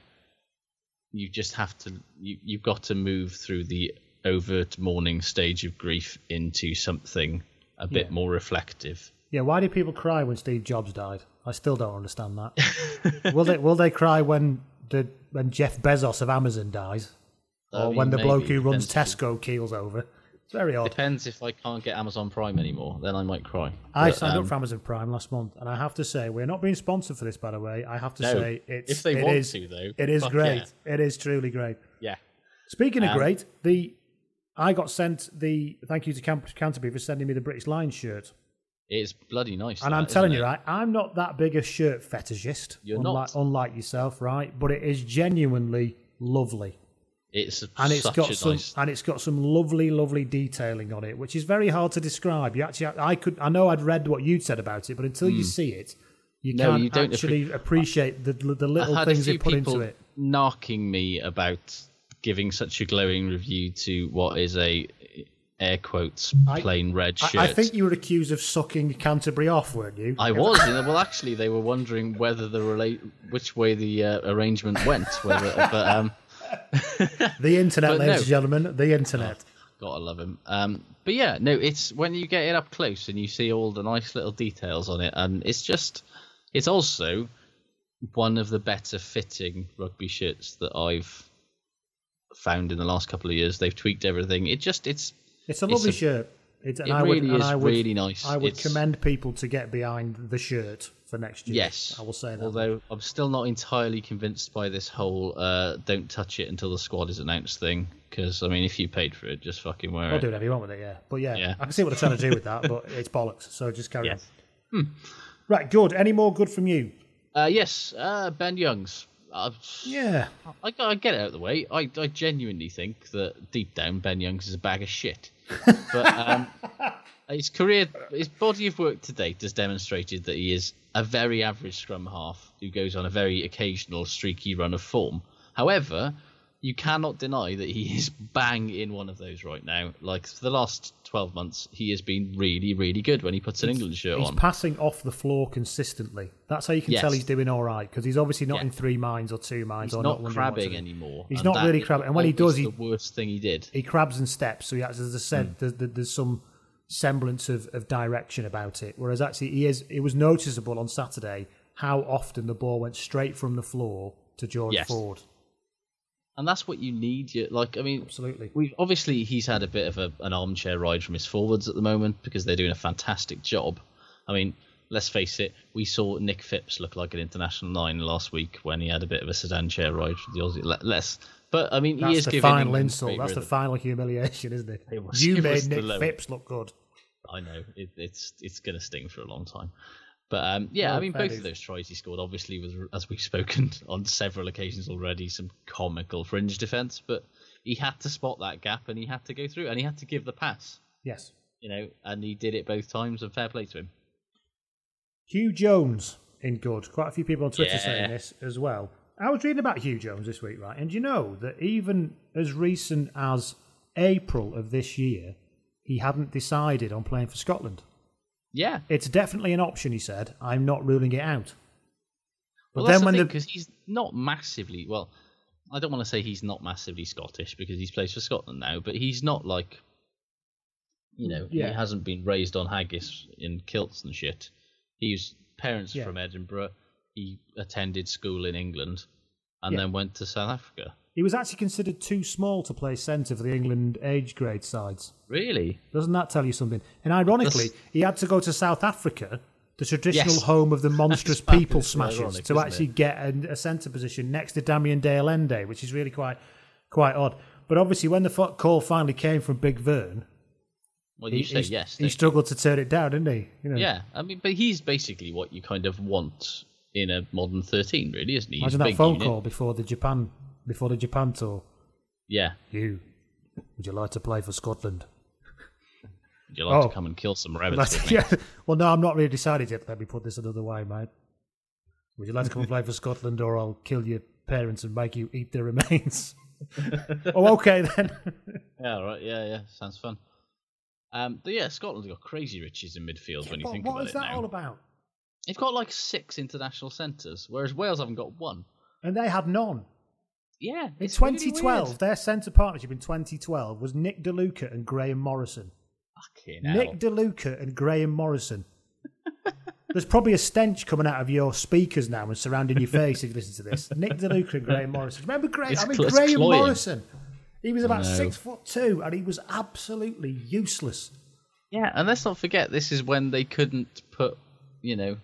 you just have to you you've got to move through the overt mourning stage of grief into something a bit
Yeah.
more reflective.
Yeah, why do people cry when Steve Jobs died? I still don't understand that. will they will they cry when the when Jeff Bezos of Amazon dies? Or
mean,
when the bloke who runs Tesco keels over. It's very odd.
Depends if I can't get Amazon Prime anymore, then I might cry.
I
But,
signed
um,
up for Amazon Prime last month, and I have to say, we're not being sponsored for this, by the way. I have to
No,
say, it's
if they
it
want
is-
to, though,
it is great. It is truly great.
Yeah.
Speaking of
Um,
great, the I got sent the thank you to Camp- Canterbury for sending me the British Lions shirt,
It's bloody nice.
and
that,
I'm telling you,
it?
right, I'm not that big a shirt fetishist,
You're
unlike,
not.
unlike yourself, right? But it is genuinely lovely.
It's
and it's got
a
some
nice.
and it's got some lovely, lovely detailing on it, which is very hard to describe. You actually, I could, I know I'd read what you'd said about it, but until you
Hmm.
see it, you
No,
can't
you don't
actually appreciate the the little
I
things they put into it.
knocking me about giving such a glowing review to what is a air quotes
I-
plain red
I,
shirt.
I think you were accused of sucking Canterbury off, weren't you?
I was. well, actually, they were wondering whether the relate which way the uh, arrangement went. Whether, but um,
the internet,
But
ladies
no.
and gentlemen, the internet.
gotta love him. Um, but yeah, no, it's when you get it up close and you see all the nice little details on it, and it's just, it's also one of the better fitting rugby shirts that I've found in the last couple of years. They've tweaked everything. It just, it's,
It's a lovely shirt. It, and
it
I would,
really
and
is
I would,
really nice.
I would
It's-
commend people to get behind the shirt for next year.
Yes,
I will say that.
Although I'm still not entirely convinced by this whole uh, "don't touch it until the squad is announced" thing. Because I mean, if you paid for it, just fucking wear
I'll
it.
do whatever you want with it, yeah. But yeah,
Yeah.
I can see what they're trying to do with that, but it's bollocks. So just carry
Yes.
on. Right, good. Any more good from you?
Uh, yes, uh, Ben Youngs. Uh,
Yeah.
I, I get it out of the way. I, I genuinely think that deep down Ben Youngs is a bag of shit. But um, his career, his body of work to date has demonstrated that he is a very average scrum half who goes on a very occasional streaky run of form. However, you cannot deny that he is bang in one of those right now. Like for the last 12 months, he has been really, really good when he puts an England shirt
He's
on.
He's passing off the floor consistently. That's how you can
Yes.
tell he's doing all right because he's obviously not
Yeah.
in three minds or two minds
He's
or
not
what
crabbing anymore.
He's not really crabbing, and when he does, he
the worst thing he did.
he crabs and steps. So he has, as I said,
Hmm.
there's, there's some semblance of, of direction about it. Whereas actually, he is. It was noticeable on Saturday how often the ball went straight from the floor to George
Yes.
Ford.
and that's what you need. You, like, I mean,
absolutely.
We obviously he's had a bit of a, an armchair ride from his forwards at the moment because they're doing a fantastic job. I mean, let's face it, we saw Nick Phipps look like an international nine last week when he had a bit of a sedan chair ride from the Aussie. Le- Less, but I mean,
That's
he is
the final
England
insult. That's the final humiliation, isn't it?
It was-
you
it
made
the
Nick. Phipps look good.
I know it, it's it's going to sting for a long time. But um, yeah,
Well,
I mean, both
dues.
of those tries he scored obviously was, as we've spoken on several occasions already, some comical fringe defence. But he had to spot that gap and he had to go through and he had to give the pass.
Yes.
You know, and he did it both times. And fair play to him.
Huw Jones in good. Quite a few people on Twitter
Yeah.
saying this as well. I was reading about Huw Jones this week, right? And you know that even as recent as April of this year, he hadn't decided on playing for Scotland.
Yeah.
It's definitely an option, he said. I'm not ruling it out. But
Well,
then when
the
the,
because he's not massively well. I don't want to say he's not massively Scottish because he's plays for Scotland now, but he's not like, you know,
Yeah.
he hasn't been raised on haggis in kilts and shit. He's parents are
Yeah.
from Edinburgh. He attended school in England, and
Yeah.
then went to South Africa.
he was actually considered too small to play centre for the England age grade sides.
Really?
Doesn't that tell you something? And ironically,
That's-
he had to go to South Africa, the traditional
Yes.
home of the monstrous people smashers,
Ironic,
to actually
it?
get a, a centre position next to Damian de Allende, which is really quite quite odd. But obviously, when the call finally came from Big Vern,
Well,
he,
you say
he-
yes.
he struggled to turn it down, didn't he? You know,
Yeah, I mean, but he's basically what you kind of want in a modern thirteen, really, isn't he? He's
Imagine that
big
phone
unit.
call before the Japan before the Japan tour.
Yeah.
You, would you like to play for Scotland?
Would you like
Oh.
to come and kill some rabbits with me?
yeah. Well, no, I'm not really decided yet. Let me put this another way, mate. Would you like to come and play for Scotland, or I'll kill your parents and make you eat their remains? oh, okay then.
Yeah, right. Yeah, yeah. Sounds fun. Um, but yeah, Scotland's got crazy riches in midfield when you think
what
about
is
it
that
now.
all about?
They've got like six international centres, whereas Wales haven't got one.
And they had none.
Yeah,
In
it's really
2012,
weird.
their centre partnership in 2012 was Nick De Luca and Graeme Morrison.
Fucking hell.
Nick De Luca and Graeme Morrison. There's probably a stench coming out of your speakers now and surrounding your face if you listen to this. Nick De Luca and Graeme Morrison. Remember Graeme?
It's
I mean,
cl-
Graeme
cloying.
Morrison. He was about six foot two, and he was absolutely useless.
Yeah, and let's not forget this is when they couldn't put, you know,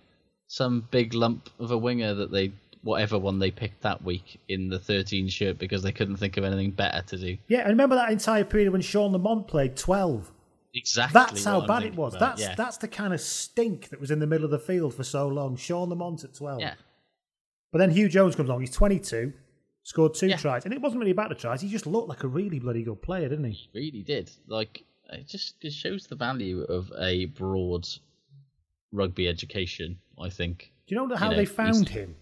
some big lump of a winger that they whatever one they picked that week in the 13 shirt because they couldn't think of anything better to do.
Yeah, and remember that entire period when Sean Lamont played twelve.
Exactly.
That's how
I'm
bad it was.
about,
That's
yeah.
that's the kind of stink that was in the middle of the field for so long. Sean Lamont at twelve.
Yeah.
But then Huw Jones comes along. He's twenty two, scored two
Yeah.
tries, and it wasn't really about the tries. He just looked like a really bloody good player, didn't he?
really did. Like it just it shows the value of a broad rugby education. I think.
Do you know how
know,
they found him?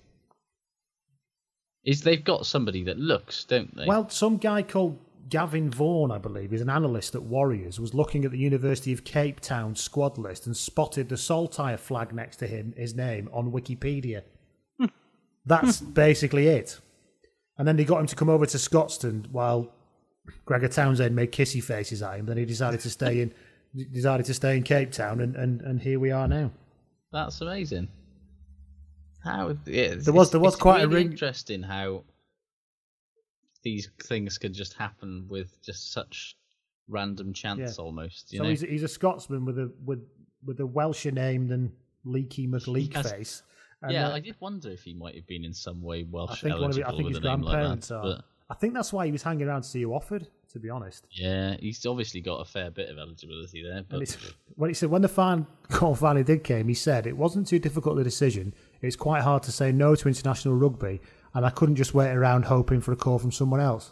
Is they've got somebody that looks, don't they?
Well, some guy called Gavin Vaughan, I believe, is an analyst at Warriors, was looking at the University of Cape Town squad list and spotted the Saltire flag next to him, his name, on Wikipedia. That's basically it. And then they got him to come over to Scotstoun while Gregor Townsend made kissy faces at him. Then he decided to stay in decided to stay in Cape Town and, and, and here we are now.
That's amazing. How yeah,
There was- there was quite a ring-
interesting how these things could just happen with just such random chance
Yeah.
almost. You
so
know?
he's, he's a Scotsman with a with with a Welsher name than Leaky McLeak
Yes.
face. And,
yeah,
uh,
I did wonder if he might have been in some way
I
Welsh
think one of
eligible
I think his grandparents
that.
are.
But
I think that's why he was hanging around to see who offered. To be honest,
yeah, he's obviously got a fair bit of eligibility there. But
when he said when the fan call finally did came, he said it wasn't too difficult a decision. It's quite hard to say no to international rugby, and I couldn't just wait around hoping for a call from someone else.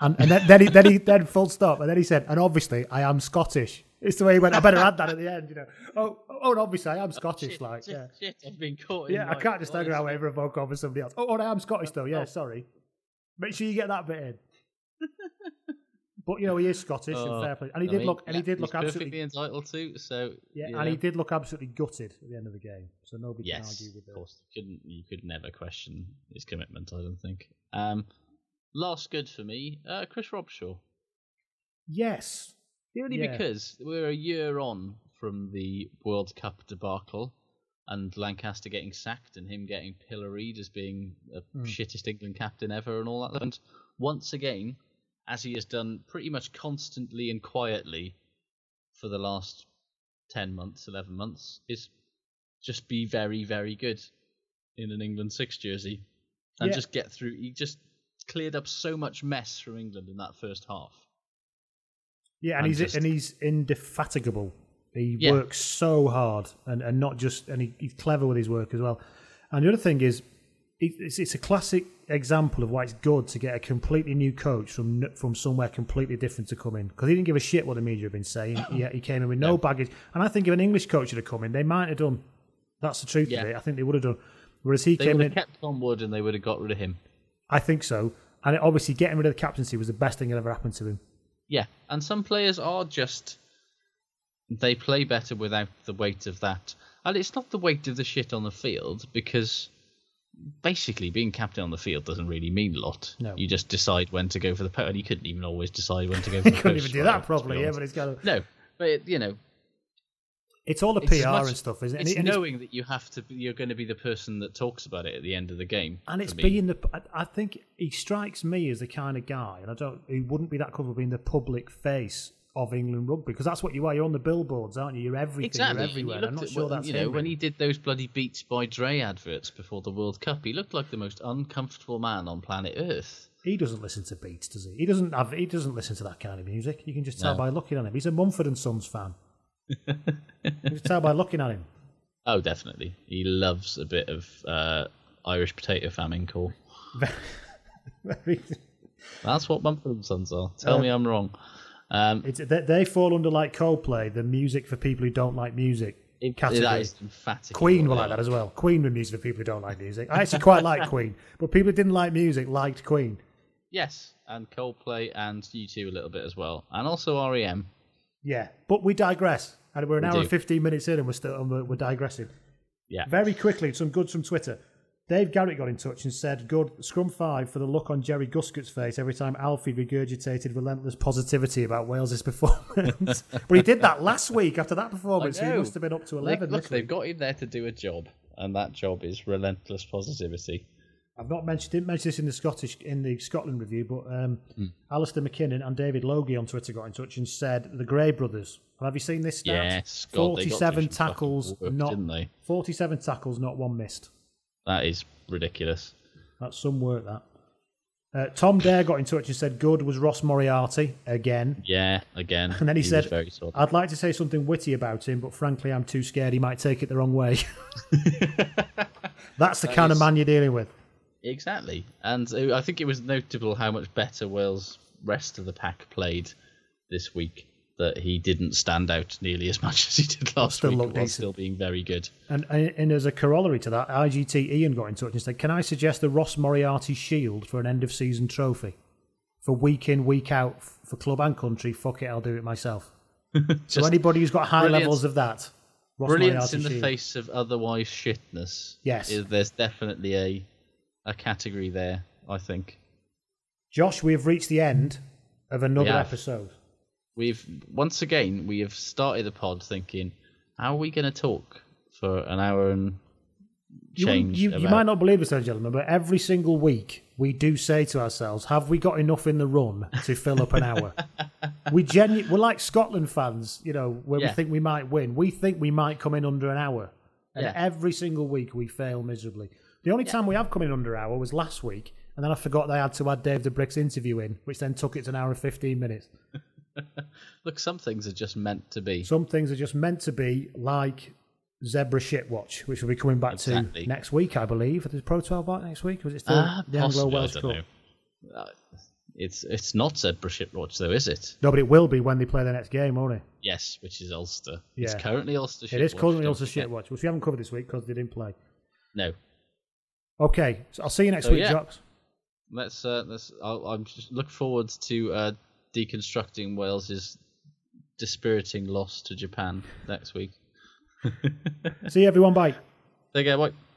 And, and then, then he then he then full stop, and then he said, and obviously I am Scottish. It's the way he went. I better add that at the end, you know. Oh, oh, and obviously I am oh, Scottish,
shit,
like
shit,
yeah.
shit, I've been caught. in
Yeah, I can't just hang around
it?
waiting for a phone call from somebody else. Oh, and I am Scottish though. Yeah,
Oh.
sorry. Make sure you get that bit in. but you know he is Scottish
Oh,
and fair play, and he
I
did
mean,
look, and he did look absolutely,
entitled to. So
yeah,
you
and he did look absolutely gutted at the end of the game. So nobody can argue with that.
of course. You couldn't you could never question his commitment. I don't think. Um, last good for me, uh, Chris Robshaw.
Yes,
Purely
Yeah.
because we're a year on from the World Cup debacle and Lancaster getting sacked and him getting pilloried as being the
Hmm.
shittest England captain ever and all that. And once again, as he has done pretty much constantly and quietly for the last 10 months, 11 months, is just be very, very good in an England six jersey and
Yeah.
just get through. He just cleared up so much mess from England in that first half.
yeah, and
I'm
he's
just-
and he's indefatigable. He
Yeah.
works so hard, and, and not just, and he, he's clever with his work as well. And the other thing is, it's, it's a classic example of why it's good to get a completely new coach from from somewhere completely different to come in because he didn't give a shit what the media have been saying. he, he came in with no baggage, and I think if an English coach had come in, they might have done. That's the truth
Yeah.
of it. I think they would have done. Whereas he
They
came
would
in,
have kept on Wood and they would have got rid of him.
I think so. And obviously, getting rid of the captaincy was the best thing that ever happened to him.
Yeah, and some players are just they play better without the weight of that. And it's not the weight of the shit on the field because basically being captain on the field doesn't really mean a lot.
No.
You just decide when to go for the post. And you couldn't even always decide when to go for the
He
the
couldn't even do that properly. Yeah, but it's kind of
No, but it, you know,
it's all the
it's
PR
much-
and stuff, isn't it?
It's
and, and it's
knowing that you have to. be- You're going to be the person that talks about it at the end of the game.
And it's being the. I- I think he strikes me as the kind of guy, and I don't. He wouldn't be that comfortable being the public face of England rugby because that's what you are. You're on the billboards, aren't you? You're everything.
Exactly.
You're
you
everywhere.
looked
I'm not
at
sure
what-
that's
you know
him,
when he did those bloody Beats by Dre adverts before the World Cup. He looked like the most uncomfortable man on planet Earth.
He doesn't listen to beats, does he? He doesn't have. He doesn't listen to that kind of music. You can just tell
No.
by looking at him. He's a Mumford and Sons fan. you can tell by looking at him.
Oh, definitely. He loves a bit of uh, Irish potato famine core. That's what Mumford and Sons are. Tell
Uh,
me I'm wrong. Um,
It's, they, they fall under like Coldplay, the music for people who don't like music.
it,
category.
that is emphatic.
Queen were like that as well. Queen were music for people who don't like music. I actually quite like Queen, but people who didn't like music liked Queen.
Yes, and Coldplay and U2 a little bit as well, and also REM.
Yeah, but we digress. And we're an
We
hour
do.
and 15 minutes in and we're still and we're, we're digressing.
Yeah.
Very quickly, some goods from Twitter. Dave Garrett got in touch and said, Good scrum five for the look on Jerry Guscott's face every time Alfie regurgitated relentless positivity about Wales's performance. but he did that last week after that performance, so he must have been up to
Look,
11.
look they've got him there to do a job, and that job is relentless positivity.
I've not mentioned didn't mention this in the Scottish in the Scotland review, but um,
Hmm.
Alistair McKinnon and David Logie on Twitter got in touch and said the Gray brothers. Have you seen this stat?
Yes, God,
forty-seven tackles,
work,
not forty-seven tackles, not one missed.
That is ridiculous.
That's some work. That. Uh, Tom Dare got in touch and said, "Good was Ross Moriarty again."
Yeah, again.
And then he,
was
said, "I'd like to say something witty about him, but frankly, I'm too scared he might take it the wrong way." That's the
That
kind of man you're dealing with.
Exactly, and uh, I think it was notable how much better Wales' rest of the pack played this week. That he didn't stand out nearly as much as he did last
still
week, while still being very good.
And, and as a corollary to that, IGT Ian got in touch and said, "Can I suggest the Ross Moriarty Shield for an end of season trophy for week in week out for club and country? Fuck it, I'll do it myself." so anybody who's got high
brilliance-
levels of that, Ross
Brilliance
Moriarty
in the
Shield.
face of otherwise shitness.
Yes.
is, there's definitely a a category there. I think
Josh, we have reached the end of another episode.
We've once again we have started the pod thinking, how are we going to talk for an hour and
You,
change?
you, you
about-
might not believe this, ladies and gentlemen, but every single week we do say to ourselves, "Have we got enough in the run to fill up an hour?" we genu- we're like Scotland fans, you know, where
Yeah.
we think we might win. We think we might come in under an hour, and
Yeah.
every single week we fail miserably. The only time we have come in under an hour was last week, and then I forgot they had to add Dave the Bricks interview in, which then took it to an hour and fifteen minutes.
Look, some things are just meant to be.
Some things are just meant to be like Zebra Shitwatch, which we'll be coming back
Exactly.
to next week, I believe. Is Pro 12 back next week? Was it still
Ah,
the Anglo
I
Welsh Cup?
Uh, it's it's not Zebra Shipwatch though, is it?
No, but it will be when they play their next game, won't it?
Yes, which is Ulster.
Yeah.
It's currently Ulster.
It is currently
forget.
Shitwatch, which we haven't covered this week because they didn't play.
No,
Okay, so I'll see you next
So,
week,
yeah.
Jocks.
let's uh, let's. I'll, I'm just look forward to uh, deconstructing Wales's dispiriting loss to Japan next week.
See you, everyone. Bye.
There you go. Bye.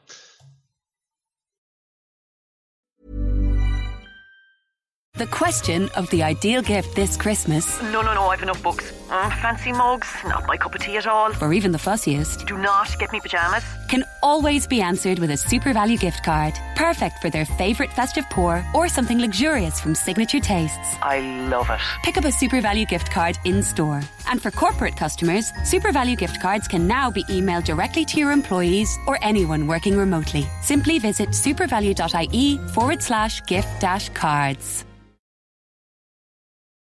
The question of the ideal gift this Christmas,
No, no, no, I've enough books. Mm, fancy mugs, not my cup of tea at all.
Or even the fussiest,
Do not get me pyjamas.
can always be answered with a SuperValu gift card. Perfect for their favourite festive pour or something luxurious from Signature Tastes.
I love it.
Pick up a SuperValu gift card in store. And for corporate customers, SuperValu gift cards can now be emailed directly to your employees or anyone working remotely. Simply visit supervalu.ie forward slash gift dash cards.